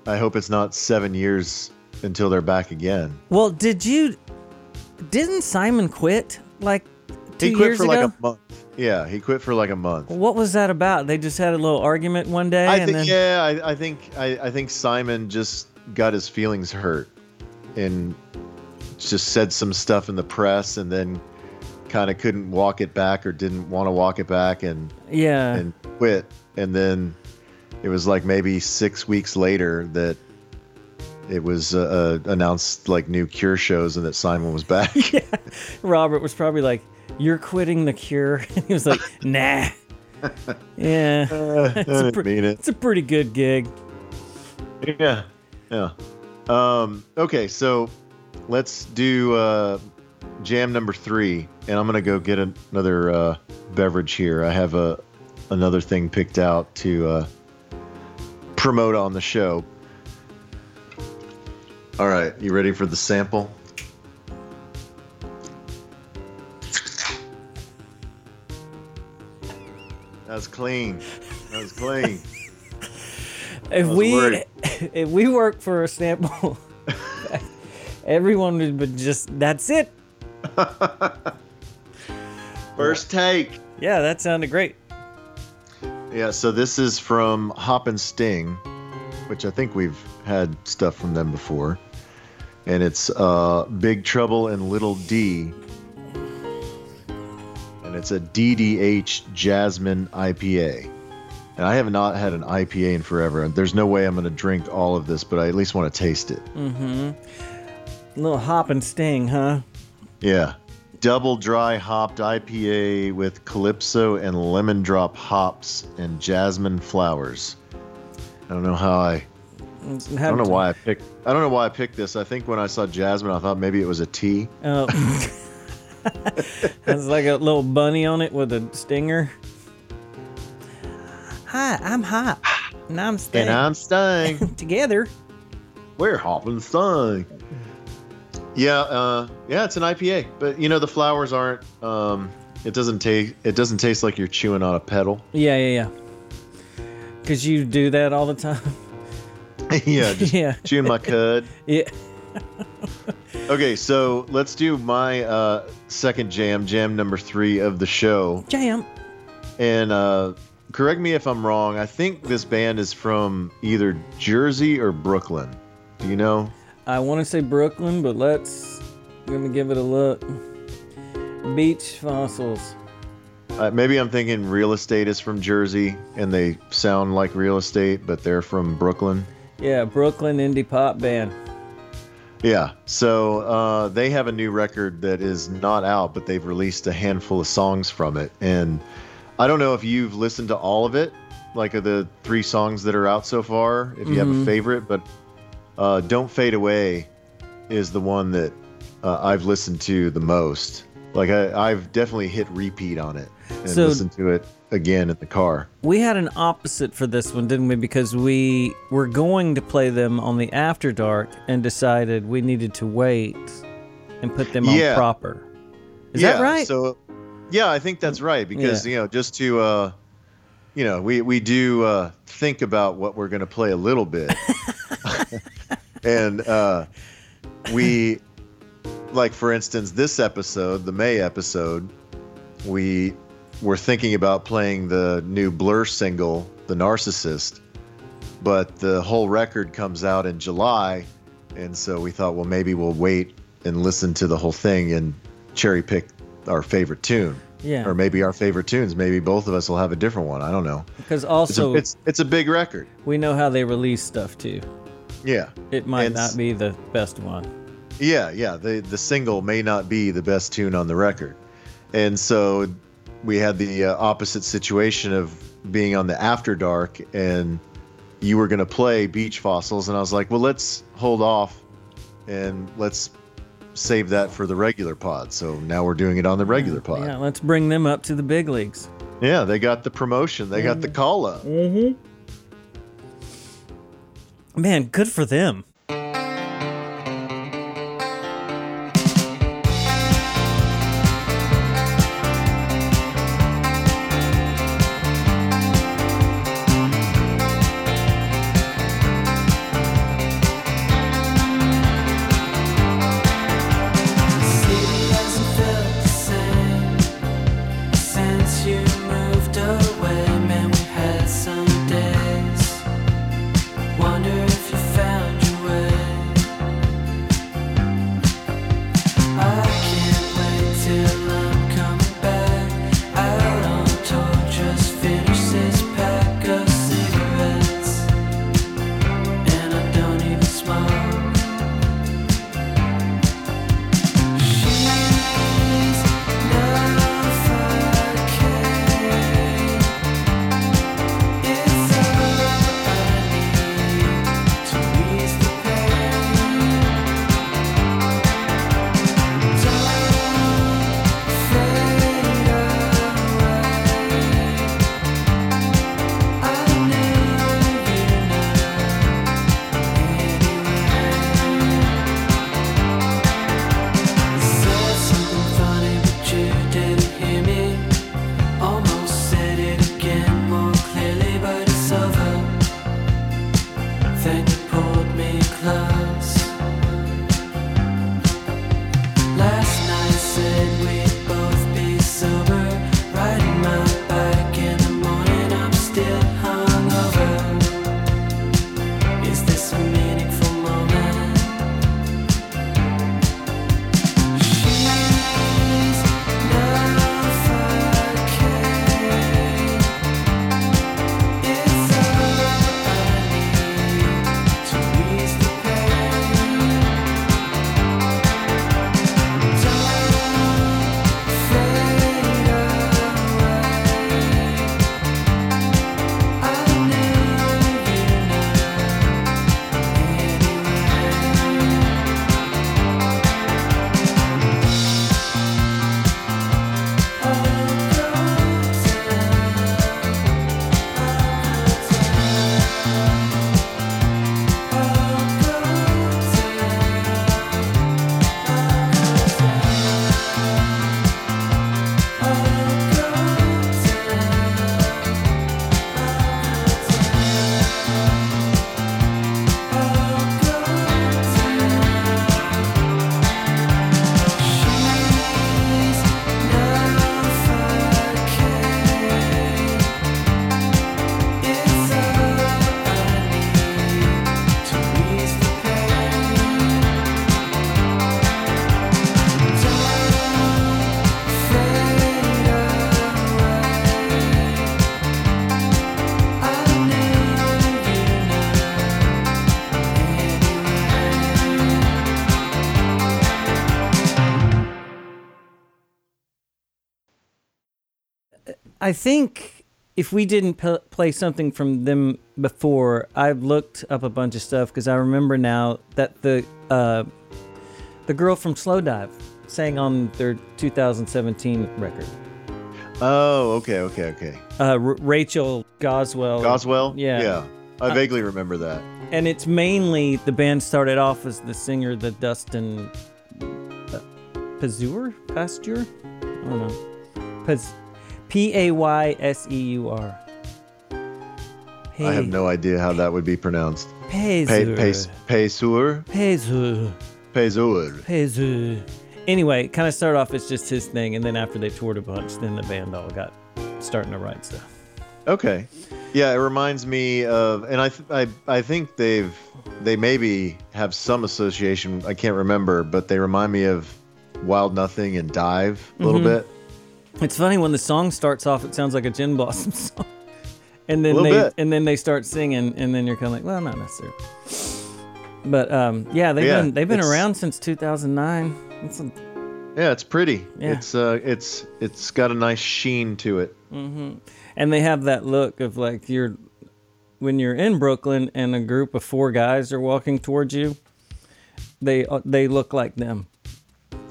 Speaker 2: I hope it's not seven years until they're back again.
Speaker 1: Well, did you? Didn't Simon quit like two
Speaker 2: he quit
Speaker 1: years
Speaker 2: for
Speaker 1: ago?
Speaker 2: like a month. Yeah, he quit for like a month.
Speaker 1: what was that about? They just had a little argument one day,
Speaker 2: I think,
Speaker 1: then
Speaker 2: yeah, I, I think, I, I think Simon just got his feelings hurt, and just said some stuff in the press, and then kind of couldn't walk it back or didn't want to walk it back, and
Speaker 1: yeah,
Speaker 2: and quit. And then it was like maybe six weeks later that it was uh, uh, announced like new Cure shows and that Simon was back. yeah.
Speaker 1: Robert was probably like, "You're quitting the Cure," and he was like, "Nah." Yeah,
Speaker 2: I didn't
Speaker 1: pre-
Speaker 2: mean it.
Speaker 1: it's a pretty good gig.
Speaker 2: Yeah, yeah. Um, okay, so let's do uh, jam number three, and I'm gonna go get another uh, beverage here. I have a another thing picked out to uh, promote on the show. All right, you ready for the sample? That's clean. That's clean.
Speaker 1: If
Speaker 2: was
Speaker 1: we
Speaker 2: worried.
Speaker 1: if we work for a sample, everyone would just that's it.
Speaker 2: First take.
Speaker 1: Yeah, that sounded great.
Speaker 2: Yeah, so this is from Hop and Sting, which I think we've had stuff from them before. And it's uh, Big Trouble in Little D. And it's a DDH Jasmine IPA. And I have not had an IPA in forever. And there's no way I'm going to drink all of this, but I at least want to taste it. Mm hmm.
Speaker 1: A little hop and sting, huh?
Speaker 2: Yeah. Double dry hopped IPA with Calypso and lemon drop hops and jasmine flowers. I don't know how I I don't know why I picked. I don't know why I picked this. I think when I saw Jasmine, I thought maybe it was a tea.
Speaker 1: Oh. Has like a little bunny on it with a stinger. Hi, I'm Hop. And I'm Sting.
Speaker 2: And I'm Sting.
Speaker 1: Together.
Speaker 2: We're hopping Sting. Yeah, uh, yeah, it's an IPA, but you know the flowers aren't. Um, it doesn't taste. It doesn't taste like you're chewing on a petal.
Speaker 1: Yeah, yeah, yeah. Cause you do that all the time.
Speaker 2: yeah,
Speaker 1: Yeah.
Speaker 2: chewing my cud.
Speaker 1: Yeah.
Speaker 2: Okay, so let's do my uh, second jam, jam number three of the show.
Speaker 1: Jam.
Speaker 2: And uh, correct me if I'm wrong. I think this band is from either Jersey or Brooklyn. Do you know?
Speaker 1: I want to say Brooklyn, but let's let me give it a look. Beach Fossils.
Speaker 2: Uh, maybe I'm thinking real estate is from Jersey and they sound like real estate, but they're from Brooklyn.
Speaker 1: Yeah, Brooklyn indie pop band.
Speaker 2: Yeah. So uh, they have a new record that is not out, but they've released a handful of songs from it. And I don't know if you've listened to all of it, like of the three songs that are out so far, if you have a favorite, but uh, Don't Fade Away is the one that uh, I've listened to the most. Like I, I've definitely hit repeat on it and
Speaker 1: So-
Speaker 2: listened to it again in the car.
Speaker 1: We had an opposite for this one, didn't we? Because we were going to play them on the After Dark and decided we needed to wait and put them
Speaker 2: Yeah.
Speaker 1: on proper. Is
Speaker 2: yeah,
Speaker 1: that right?
Speaker 2: So, yeah, I think that's right because
Speaker 1: Yeah.
Speaker 2: you know, just to, uh, you know, we we do uh, think about what we're going to play a little bit, and uh, we, like for instance, this episode, the May episode, we were thinking about playing the new Blur single, "The Narcissist," but the whole record comes out in July, and so we thought, well, maybe we'll wait and listen to the whole thing and cherry pick our favorite tune.
Speaker 1: Yeah.
Speaker 2: Or maybe our favorite tunes. Maybe both of us will have a different one. I don't know.
Speaker 1: Because
Speaker 2: It's
Speaker 1: also
Speaker 2: a, it's it's a big record.
Speaker 1: we know how they release stuff too.
Speaker 2: Yeah.
Speaker 1: It might
Speaker 2: And
Speaker 1: not be the best one.
Speaker 2: Yeah, yeah. The the single may not be the best tune on the record, and so we had the uh, opposite situation of being on the After Dark, and you were going to play Beach Fossils, and I was like, well, let's hold off, and let's save that for the regular pod. So now we're doing it on the regular pod.
Speaker 1: Yeah, let's bring them up to the big leagues.
Speaker 2: Yeah, they got the promotion. They got the call up.
Speaker 1: Man, good for them. I think if we didn't p- play something from them before, I've looked up a bunch of stuff because I remember now that the uh, the girl from Slowdive sang on their 2017 record.
Speaker 2: Oh, okay, okay, okay.
Speaker 1: Uh, R- Rachel Goswell.
Speaker 2: Goswell.
Speaker 1: Yeah.
Speaker 2: Yeah. I vaguely remember that.
Speaker 1: And it's mainly the band started off as the singer, the Dustin uh, Pazur? Pasture? I don't know. Paz- P A Y S E U R.
Speaker 2: I have no idea how that would be pronounced. Pay, Paysur?
Speaker 1: Pazur.
Speaker 2: Paysur.
Speaker 1: Anyway, kind of start off as just his thing, and then after they toured a bunch, then the band all got starting to write stuff.
Speaker 2: Okay. Yeah, it reminds me of, and I, th- I, I think they've, they maybe have some association. I can't remember, but they remind me of Wild Nothing and DIIV a little
Speaker 1: Mm-hmm.
Speaker 2: bit.
Speaker 1: It's funny when the song starts off, it sounds like a Gin Blossom song, and then they
Speaker 2: bit.
Speaker 1: and then they start singing, and then you're kind of like, well, not necessarily. But um, yeah, they've
Speaker 2: Yeah,
Speaker 1: been they've been around since 2009. It's a,
Speaker 2: Yeah, it's pretty.
Speaker 1: Yeah.
Speaker 2: It's, uh, it's, it's got a nice sheen to it. Mm-hmm.
Speaker 1: and they have that look of like you're when you're in Brooklyn and a group of four guys are walking towards you. They uh, they look like them.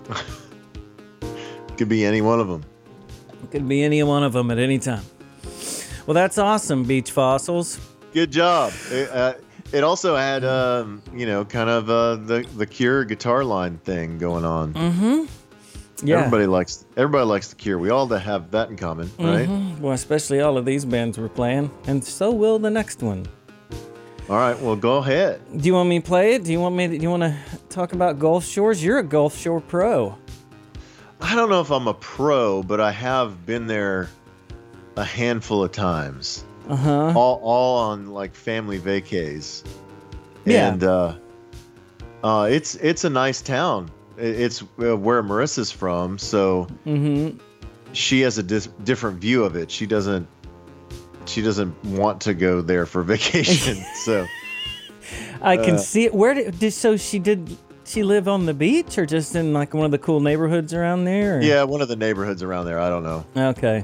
Speaker 2: Could be any one of them.
Speaker 1: Could be any one of them at any time. Well, that's awesome, Beach Fossils.
Speaker 2: Good job. It, uh, it also had, um, you know, kind of uh, the the Cure guitar line thing going on. Mm-hmm.
Speaker 1: Yeah.
Speaker 2: Everybody likes everybody likes the Cure. We all have that in common, right?
Speaker 1: Well, especially all of these bands we're playing, and so will the next one.
Speaker 2: All right. Well, go ahead.
Speaker 1: Do you want me to play it? Do you want me? Do you want to talk about Gulf Shores? You're a Gulf Shore pro.
Speaker 2: I don't know if I'm a pro, but I have been there a handful of times.
Speaker 1: Uh huh.
Speaker 2: All all on like family vacays.
Speaker 1: Yeah.
Speaker 2: And uh, uh, it's it's a nice town. It's uh, where Marissa's from, so
Speaker 1: Mm-hmm.
Speaker 2: she has a dis- different view of it. She doesn't she doesn't want to go there for vacation. so
Speaker 1: I can
Speaker 2: Uh,
Speaker 1: see it. Where did, did so she did? She live on the beach or just in like one of the cool neighborhoods around there? or-
Speaker 2: yeah, one of the neighborhoods around there. I don't know.
Speaker 1: Okay.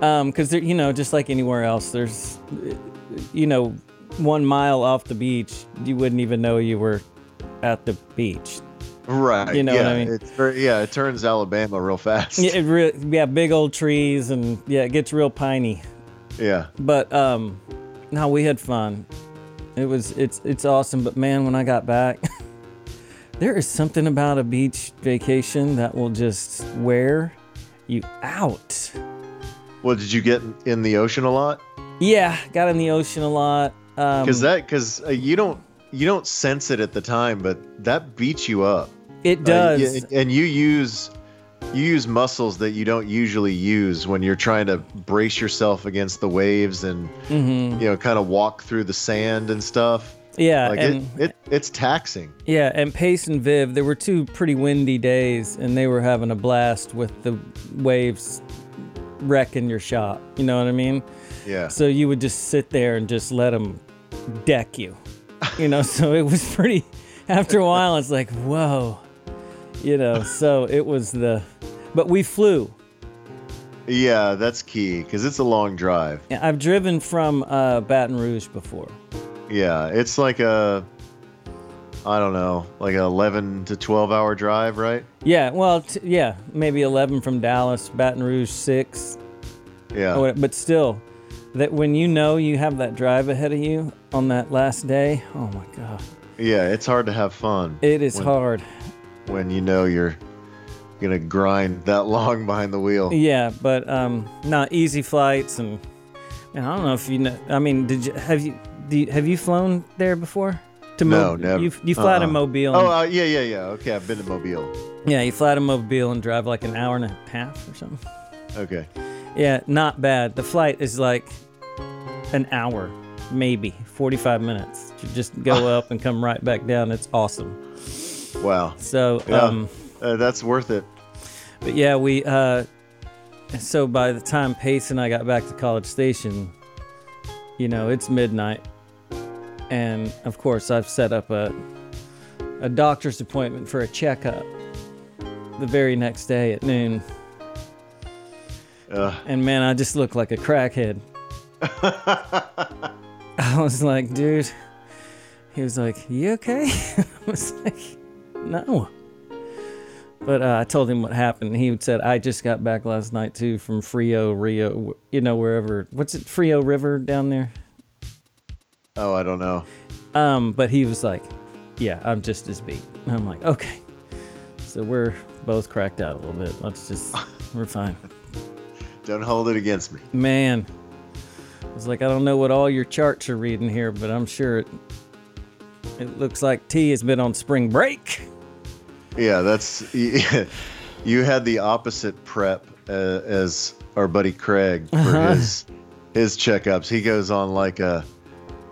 Speaker 1: Um, because there, you know, just like anywhere else, there's, you know, one mile off the beach, you wouldn't even know you were at the beach.
Speaker 2: Right.
Speaker 1: You know
Speaker 2: yeah,
Speaker 1: what I mean?
Speaker 2: It's very, yeah, it turns Alabama real fast.
Speaker 1: Yeah, it re- yeah, big old trees and yeah, it gets real piney.
Speaker 2: yeah.
Speaker 1: But um, no, we had fun. It was it's it's awesome. But man, when I got back, there is something about a beach vacation that will just wear you out.
Speaker 2: Well, did you get in the ocean a lot?
Speaker 1: Yeah, got in the ocean a lot. Um,
Speaker 2: Because that, because uh, you don't, you don't sense it at the time, but that beats you up.
Speaker 1: it
Speaker 2: Uh,
Speaker 1: does.
Speaker 2: y- and you use, you use muscles that you don't usually use when you're trying to brace yourself against the waves and
Speaker 1: Mhm.
Speaker 2: you know kind of walk through the sand and stuff.
Speaker 1: Yeah,
Speaker 2: Like
Speaker 1: and
Speaker 2: it, it, it's taxing.
Speaker 1: yeah, and Pace and Viv, there were two pretty windy days, and they were having a blast with the waves wrecking your shop. You know what I mean?
Speaker 2: Yeah.
Speaker 1: So you would just sit there and just let them deck you. You know, so it was pretty. After a while, it's like, whoa, you know. So it was the, but we flew.
Speaker 2: Yeah, that's key because it's a long drive.
Speaker 1: Yeah, I've driven from uh, Baton Rouge before.
Speaker 2: Yeah, it's like a, I don't know, like a 11 to 12 hour drive, right?
Speaker 1: Yeah, well, t- yeah, maybe 11 from Dallas, Baton Rouge six.
Speaker 2: Yeah.
Speaker 1: Oh, but still, that when you know you have that drive ahead of you on that last day, oh my god,
Speaker 2: Yeah, it's hard to have fun
Speaker 1: it is
Speaker 2: When-
Speaker 1: hard.
Speaker 2: when you know you're gonna grind that long behind the wheel.
Speaker 1: Yeah, but um, not easy flights, and, and I don't know if you know. I mean, did you have you, do you have you flown there before? To
Speaker 2: No, never.
Speaker 1: You you fly to
Speaker 2: Uh-uh.
Speaker 1: Mobile.
Speaker 2: Oh, uh, yeah, yeah, yeah. Okay, I've been to Mobile.
Speaker 1: yeah, you fly to Mobile and drive like an hour and a half or something.
Speaker 2: Okay.
Speaker 1: Yeah, not bad. The flight is like an hour, maybe 45 minutes. You just go up and come right back down. It's awesome.
Speaker 2: Wow.
Speaker 1: So,
Speaker 2: Yeah.
Speaker 1: um,
Speaker 2: Uh, that's worth it.
Speaker 1: but yeah, we, uh, so by the time Pace and I got back to College Station, you know, it's midnight. And of course, I've set up a, a doctor's appointment for a checkup the very next day at noon.
Speaker 2: Ugh.
Speaker 1: And man, I just look like a crackhead. I was like, dude. He was like, "You okay?" I was like, "No." But uh, I told him what happened. He said, "I just got back last night too from Frio, Rio, you know, wherever. What's it, Frio River down there?"
Speaker 2: Oh, I don't know.
Speaker 1: Um, but he was like, "Yeah, I'm just as beat." And I'm like, "Okay." So we're both cracked out a little bit. Let's just, we're fine.
Speaker 2: Don't hold it against me.
Speaker 1: Man, I was like, I don't know what all your charts are reading here, but I'm sure it. It looks like T has been on spring break.
Speaker 2: Yeah, that's you had the opposite prep uh, as our buddy Craig for
Speaker 1: Uh-huh.
Speaker 2: his his checkups. He goes on like a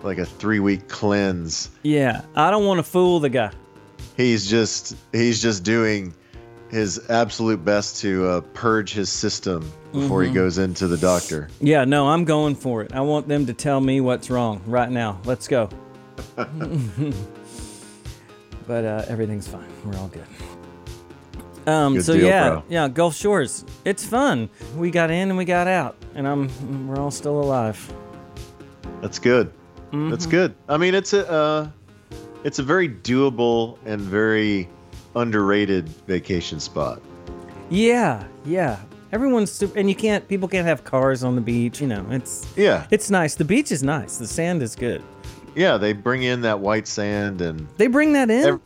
Speaker 2: like a three week cleanse.
Speaker 1: Yeah, I don't want to fool the guy.
Speaker 2: He's just he's just doing his absolute best to uh, purge his system before
Speaker 1: Mm-hmm.
Speaker 2: he goes into the doctor.
Speaker 1: Yeah, no, I'm going for it. I want them to tell me what's wrong right now. Let's go. but uh, everything's fine. We're all good. Um,
Speaker 2: Good
Speaker 1: so
Speaker 2: deal,
Speaker 1: yeah,
Speaker 2: bro.
Speaker 1: yeah, Gulf Shores. It's fun. We got in and we got out, and I'm we're all still alive.
Speaker 2: That's good.
Speaker 1: Mm-hmm.
Speaker 2: That's good. I mean, it's a uh, it's a very doable and very underrated vacation spot.
Speaker 1: Yeah, yeah. Everyone's super, and you can't. People can't have cars on the beach. You know, it's
Speaker 2: Yeah,
Speaker 1: it's nice. The beach is nice. The sand is good.
Speaker 2: yeah. They bring in that white sand and
Speaker 1: They bring that in.
Speaker 2: Ev-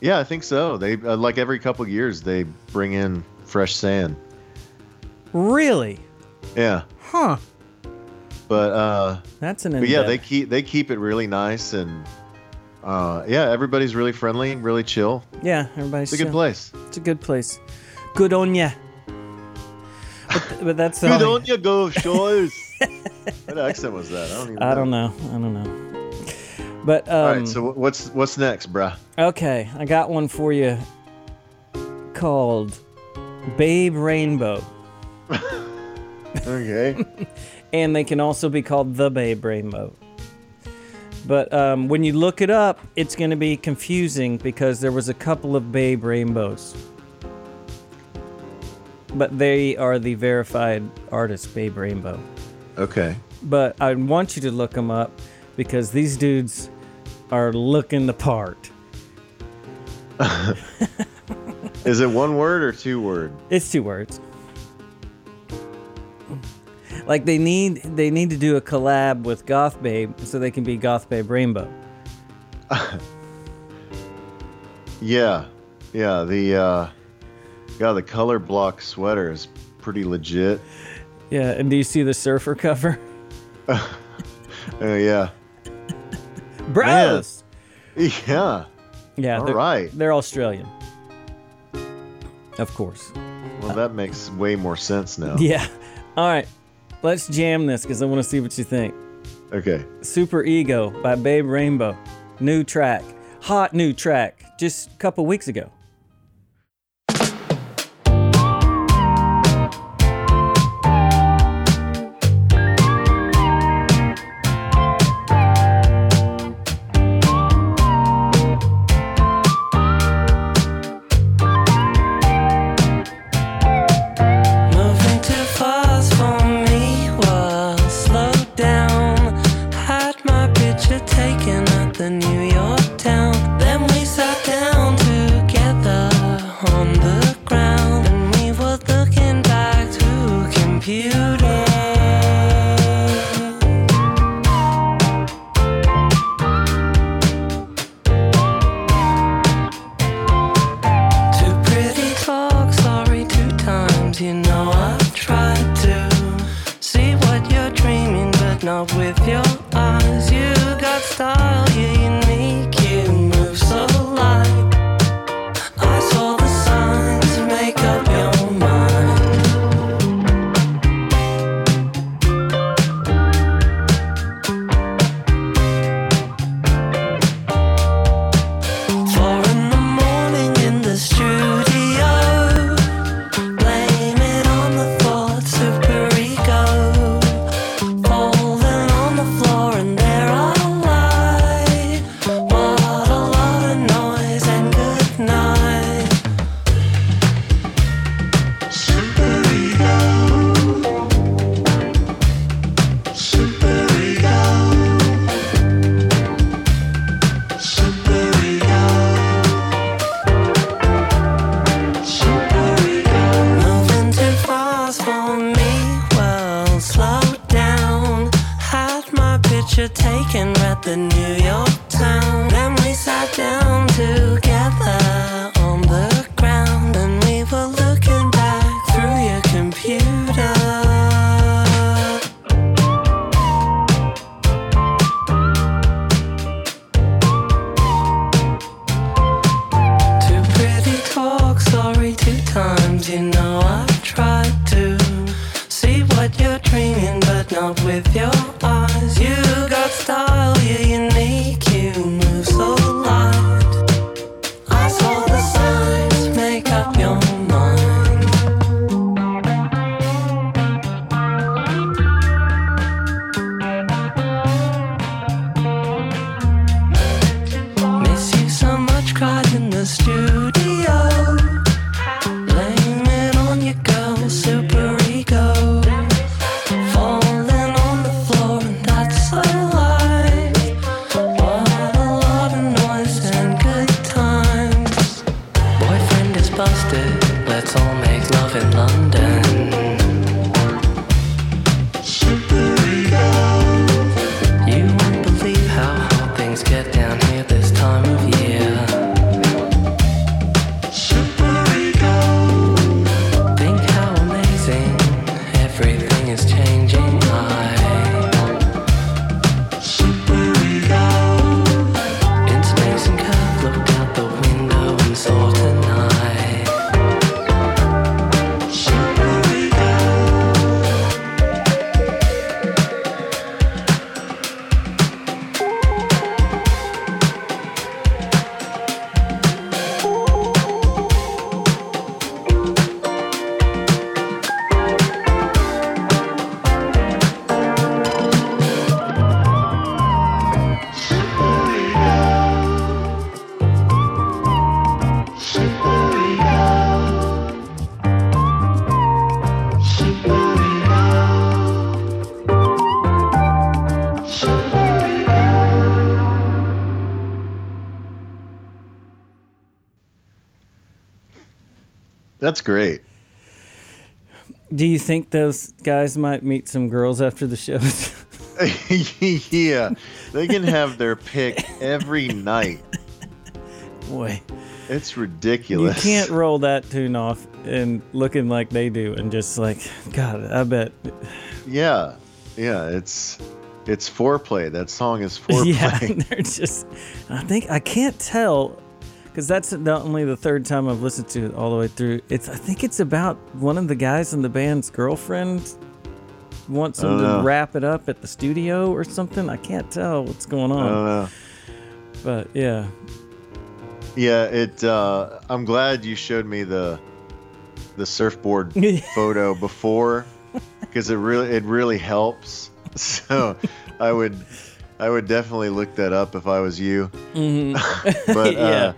Speaker 2: yeah, I think so. They uh, like every couple years they bring in fresh sand.
Speaker 1: really?
Speaker 2: Yeah,
Speaker 1: Huh?
Speaker 2: But uh,
Speaker 1: That's an.
Speaker 2: but yeah, they keep they keep it really nice and uh, yeah, everybody's really friendly, really chill.
Speaker 1: Yeah, everybody's.
Speaker 2: It's a good
Speaker 1: chill.
Speaker 2: place.
Speaker 1: It's a good place. Good on ya. But, but that's
Speaker 2: Good
Speaker 1: all.
Speaker 2: on you, go shores. what accent was that? I don't even.
Speaker 1: I don't know. I don't know. But um,
Speaker 2: All right, so what's what's next, bruh?
Speaker 1: okay, I got one for you called Babe Rainbow,
Speaker 2: Okay.
Speaker 1: and they can also be called the Babe Rainbow. But um, when you look it up, it's going to be confusing because there was a couple of Babe Rainbows. But they are the verified artist, Babe Rainbow.
Speaker 2: okay.
Speaker 1: but I want you to look them up because these dudes are looking the part.
Speaker 2: Is it one word or two word?
Speaker 1: It's two words. Like they need they need to do a collab with Goth Babe so they can be Goth Babe Rainbow.
Speaker 2: Yeah. Yeah. The uh, yeah the color block sweater is pretty legit.
Speaker 1: Yeah, and do you see the surfer cover?
Speaker 2: Oh yeah.
Speaker 1: Bros.
Speaker 2: Yeah.
Speaker 1: Yeah,
Speaker 2: All
Speaker 1: they're,
Speaker 2: right.
Speaker 1: they're Australian. Of course.
Speaker 2: Well, that makes way more sense now.
Speaker 1: Yeah. All right. Let's jam this because I want to see what you think.
Speaker 2: Okay.
Speaker 1: Super Ego by Babe Rainbow. New track. Hot new track. Just a couple weeks ago.
Speaker 2: Great.
Speaker 1: Do you think those guys might meet some girls after the show?
Speaker 2: yeah, they can have their pick every night.
Speaker 1: Boy,
Speaker 2: It's ridiculous.
Speaker 1: you can't roll that tune off and looking like they do and just like, God, I bet.
Speaker 2: Yeah, yeah. It's it's foreplay. That song is foreplay.
Speaker 1: Yeah, they're just. I think I can't tell because that's not only the third time I've listened to it all the way through. It's I think it's about one of the guys in the band's girlfriend wants him to wrap it up at the studio or something. I can't tell what's going
Speaker 2: I
Speaker 1: on,
Speaker 2: don't know.
Speaker 1: but yeah,
Speaker 2: Yeah, it. Uh, I'm glad you showed me the the surfboard photo before because it really it really helps. So I would I would definitely look that up if I was you. but uh,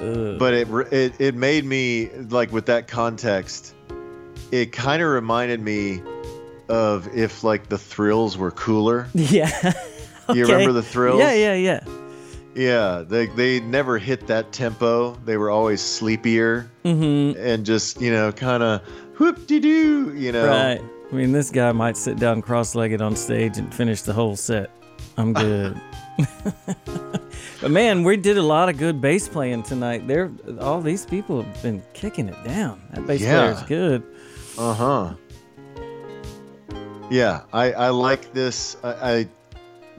Speaker 1: Ugh.
Speaker 2: but it, it it made me like with that context. It kind of reminded me of if like the thrills were cooler.
Speaker 1: yeah.
Speaker 2: You remember the thrills?
Speaker 1: Yeah, yeah, yeah.
Speaker 2: Yeah, they they never hit that tempo. They were always sleepier
Speaker 1: Mm-hmm.
Speaker 2: and just you know kind of whoop de doo. You know,
Speaker 1: Right. I mean, this guy might sit down cross-legged on stage and finish the whole set. I'm good. but man, we did a lot of good bass playing tonight. There, all these people have been kicking it down. That bass
Speaker 2: Yeah.
Speaker 1: player's good.
Speaker 2: Uh huh. Yeah, I I like this. I, I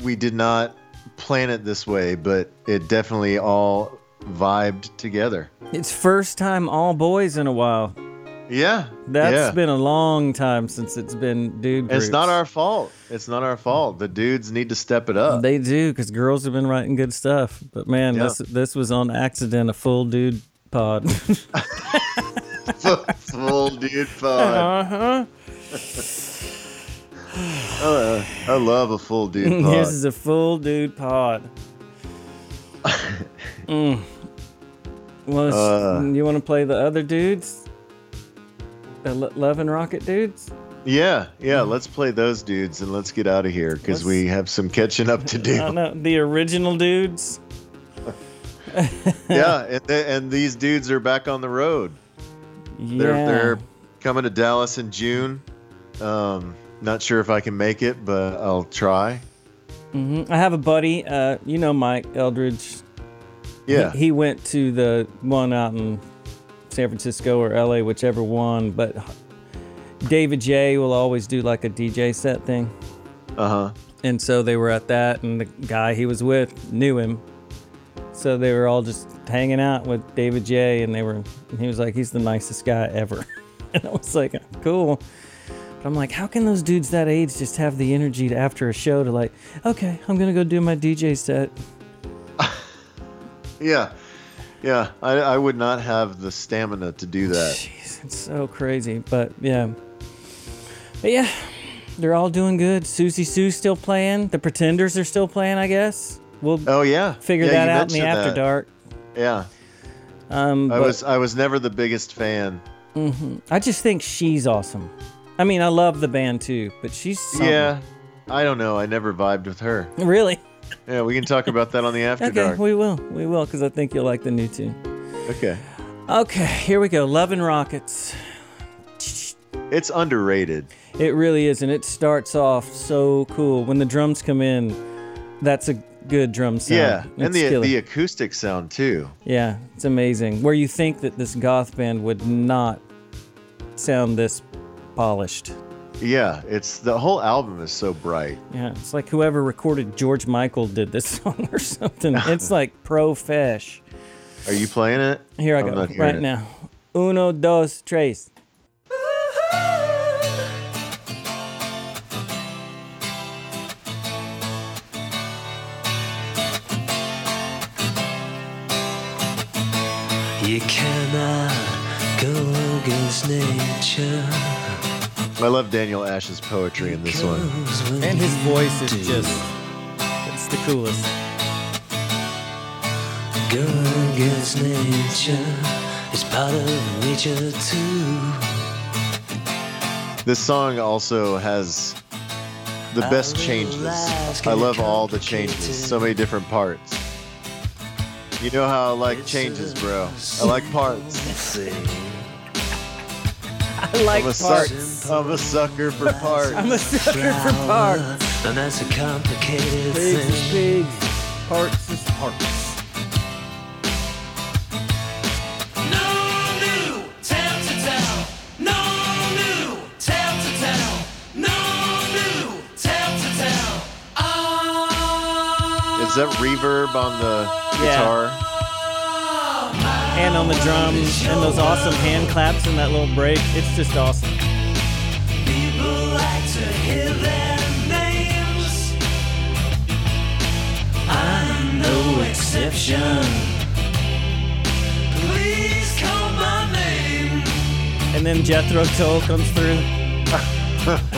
Speaker 2: we did not plan it this way, but it definitely all vibed together.
Speaker 1: It's first time all boys in a while.
Speaker 2: Yeah,
Speaker 1: That's
Speaker 2: yeah.
Speaker 1: been a long time since it's been dude.
Speaker 2: It's not our fault. It's not our fault. The dudes need to step it up.
Speaker 1: They do because girls have been writing good stuff. But man,
Speaker 2: Yeah.
Speaker 1: this this was on accident a full dude pod.
Speaker 2: Full dude pod.
Speaker 1: uh huh.
Speaker 2: Uh, I love a full dude pod.
Speaker 1: This is a full dude pod. mm. Well,
Speaker 2: Uh.
Speaker 1: you want to play the other dudes? The Lo- Love and Rocket dudes?
Speaker 2: Yeah, yeah. Let's play those dudes and let's get out of here because we have some catching up to do.
Speaker 1: don't know. The original dudes?
Speaker 2: yeah, and, th- and these dudes are back on the road.
Speaker 1: Yeah.
Speaker 2: They're they're coming to Dallas in June. Um, not sure if I can make it, but I'll try.
Speaker 1: Mhm. I have a buddy, uh, you know Mike Eldridge.
Speaker 2: Yeah,
Speaker 1: He, he went to the one out in San Francisco or LA, whichever one, but David J will always do like a DJ set thing.
Speaker 2: uh huh.
Speaker 1: And so they were at that, and the guy he was with knew him. So they were all just hanging out with David J, and they were. And he was like, he's the nicest guy ever, and I was like, cool. But I'm like, how can those dudes that age just have the energy to after a show to like, okay, I'm gonna go do my DJ set.
Speaker 2: Yeah, yeah. I, I would not have the stamina to do that.
Speaker 1: Jeez, it's so crazy. But yeah. But yeah, they're all doing good. Siouxsie Sioux's still playing. The Pretenders are still playing, I guess. We'll
Speaker 2: Oh yeah,
Speaker 1: figure
Speaker 2: Yeah,
Speaker 1: that out in the
Speaker 2: mentioned
Speaker 1: after dark.
Speaker 2: Yeah,
Speaker 1: Um,
Speaker 2: I
Speaker 1: but
Speaker 2: was I was never the biggest fan.
Speaker 1: I just think she's awesome. I mean, I love the band too, but she's something.
Speaker 2: Yeah, I don't know. I never vibed with her.
Speaker 1: really.
Speaker 2: Yeah, we can talk about that on the after
Speaker 1: Okay,
Speaker 2: dark.
Speaker 1: we will. We will, because I think you'll like the new tune.
Speaker 2: Okay,
Speaker 1: Okay, here we go. Love and Rockets.
Speaker 2: it's underrated.
Speaker 1: It really is, and it starts off so cool. When the drums come in, that's a good drum sound.
Speaker 2: Yeah, and the
Speaker 1: killer.
Speaker 2: the acoustic sound too.
Speaker 1: Yeah, it's amazing. Where you think that this goth band would not sound this polished.
Speaker 2: Yeah, it's the whole album is so bright.
Speaker 1: Yeah, it's like whoever recorded George Michael did this song or something. It's like profesh.
Speaker 2: Are you playing it?
Speaker 1: Here I
Speaker 2: I'm
Speaker 1: go, right
Speaker 2: it.
Speaker 1: now. Uno, dos, tres.
Speaker 3: You cannot go against nature.
Speaker 2: I love Daniel Ash's poetry in this one.
Speaker 1: And his voice is just, it's the coolest.
Speaker 3: Go against nature. It's part of nature too.
Speaker 2: This song also has the best changes. I love all the changes. So many different parts. You know how I like changes, bro. I like parts.
Speaker 1: I like
Speaker 2: I'm a,
Speaker 1: parts.
Speaker 2: Suck, I'm a sucker for parts.
Speaker 1: I'm a sucker for parts.
Speaker 3: And that's a complicated
Speaker 1: Pigs is pigs. Parts is parts.
Speaker 3: No new tale to tell. No new tale to tell. No new tale to tell. Ah.
Speaker 2: Is that reverb on the
Speaker 1: Yeah.
Speaker 2: guitar?
Speaker 1: And on the drums and those awesome hand claps and that little break. It's just awesome.
Speaker 3: Exception. Please call my name.
Speaker 1: And then Jethro Tull comes through.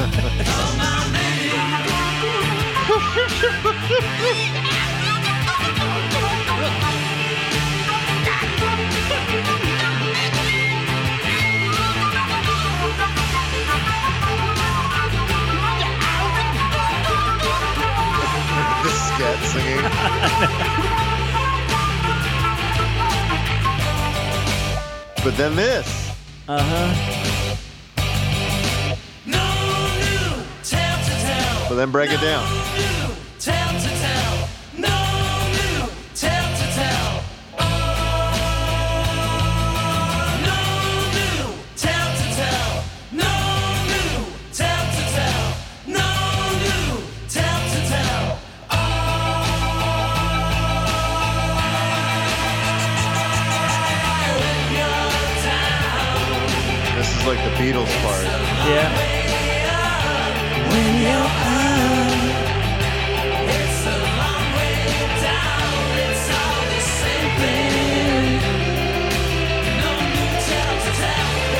Speaker 2: The scat singing. but then this.
Speaker 1: Uh huh.
Speaker 3: No new tale to tell.
Speaker 2: But then break it down.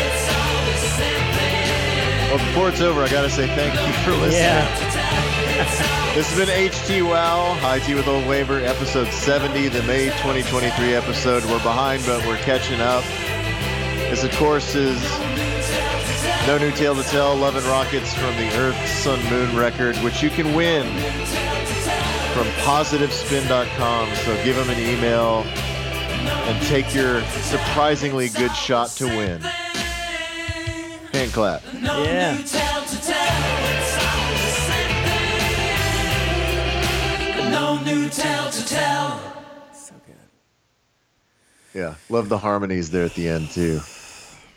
Speaker 3: It's all the same thing.
Speaker 2: Well, before it's over, I gotta say thank you for listening.
Speaker 1: Yeah.
Speaker 2: This has been HT Wow, High Tea with Old Waver, episode 70, the May 2023 episode. We're behind, but we're catching up. This, of course, is No New Tale to Tell, Love and Rockets from the Earth, Sun, Moon record, which you can win from positivespin.com. So give them an email and take your surprisingly good shot to win. Hand clap.
Speaker 1: Yeah.
Speaker 3: tale to tell. It's all the same thing. No new tale to tell.
Speaker 1: So good.
Speaker 2: Yeah, love the harmonies there at the end too.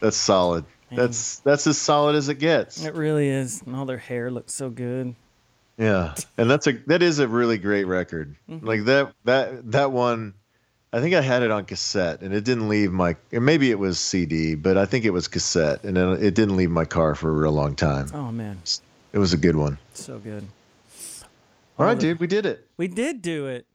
Speaker 2: That's solid. That's that's as solid as it gets.
Speaker 1: It really is. And all their hair looks so good.
Speaker 2: Yeah, and that's a that is a really great record. Mm-hmm. Like that that that one, I think I had it on cassette, and it didn't leave my. Or maybe it was CD, but I think it was cassette, and it, it didn't leave my car for a real long time.
Speaker 1: Oh man,
Speaker 2: It was a good one.
Speaker 1: so good.
Speaker 2: All right,
Speaker 1: the-
Speaker 2: dude, we did it.
Speaker 1: We did do it.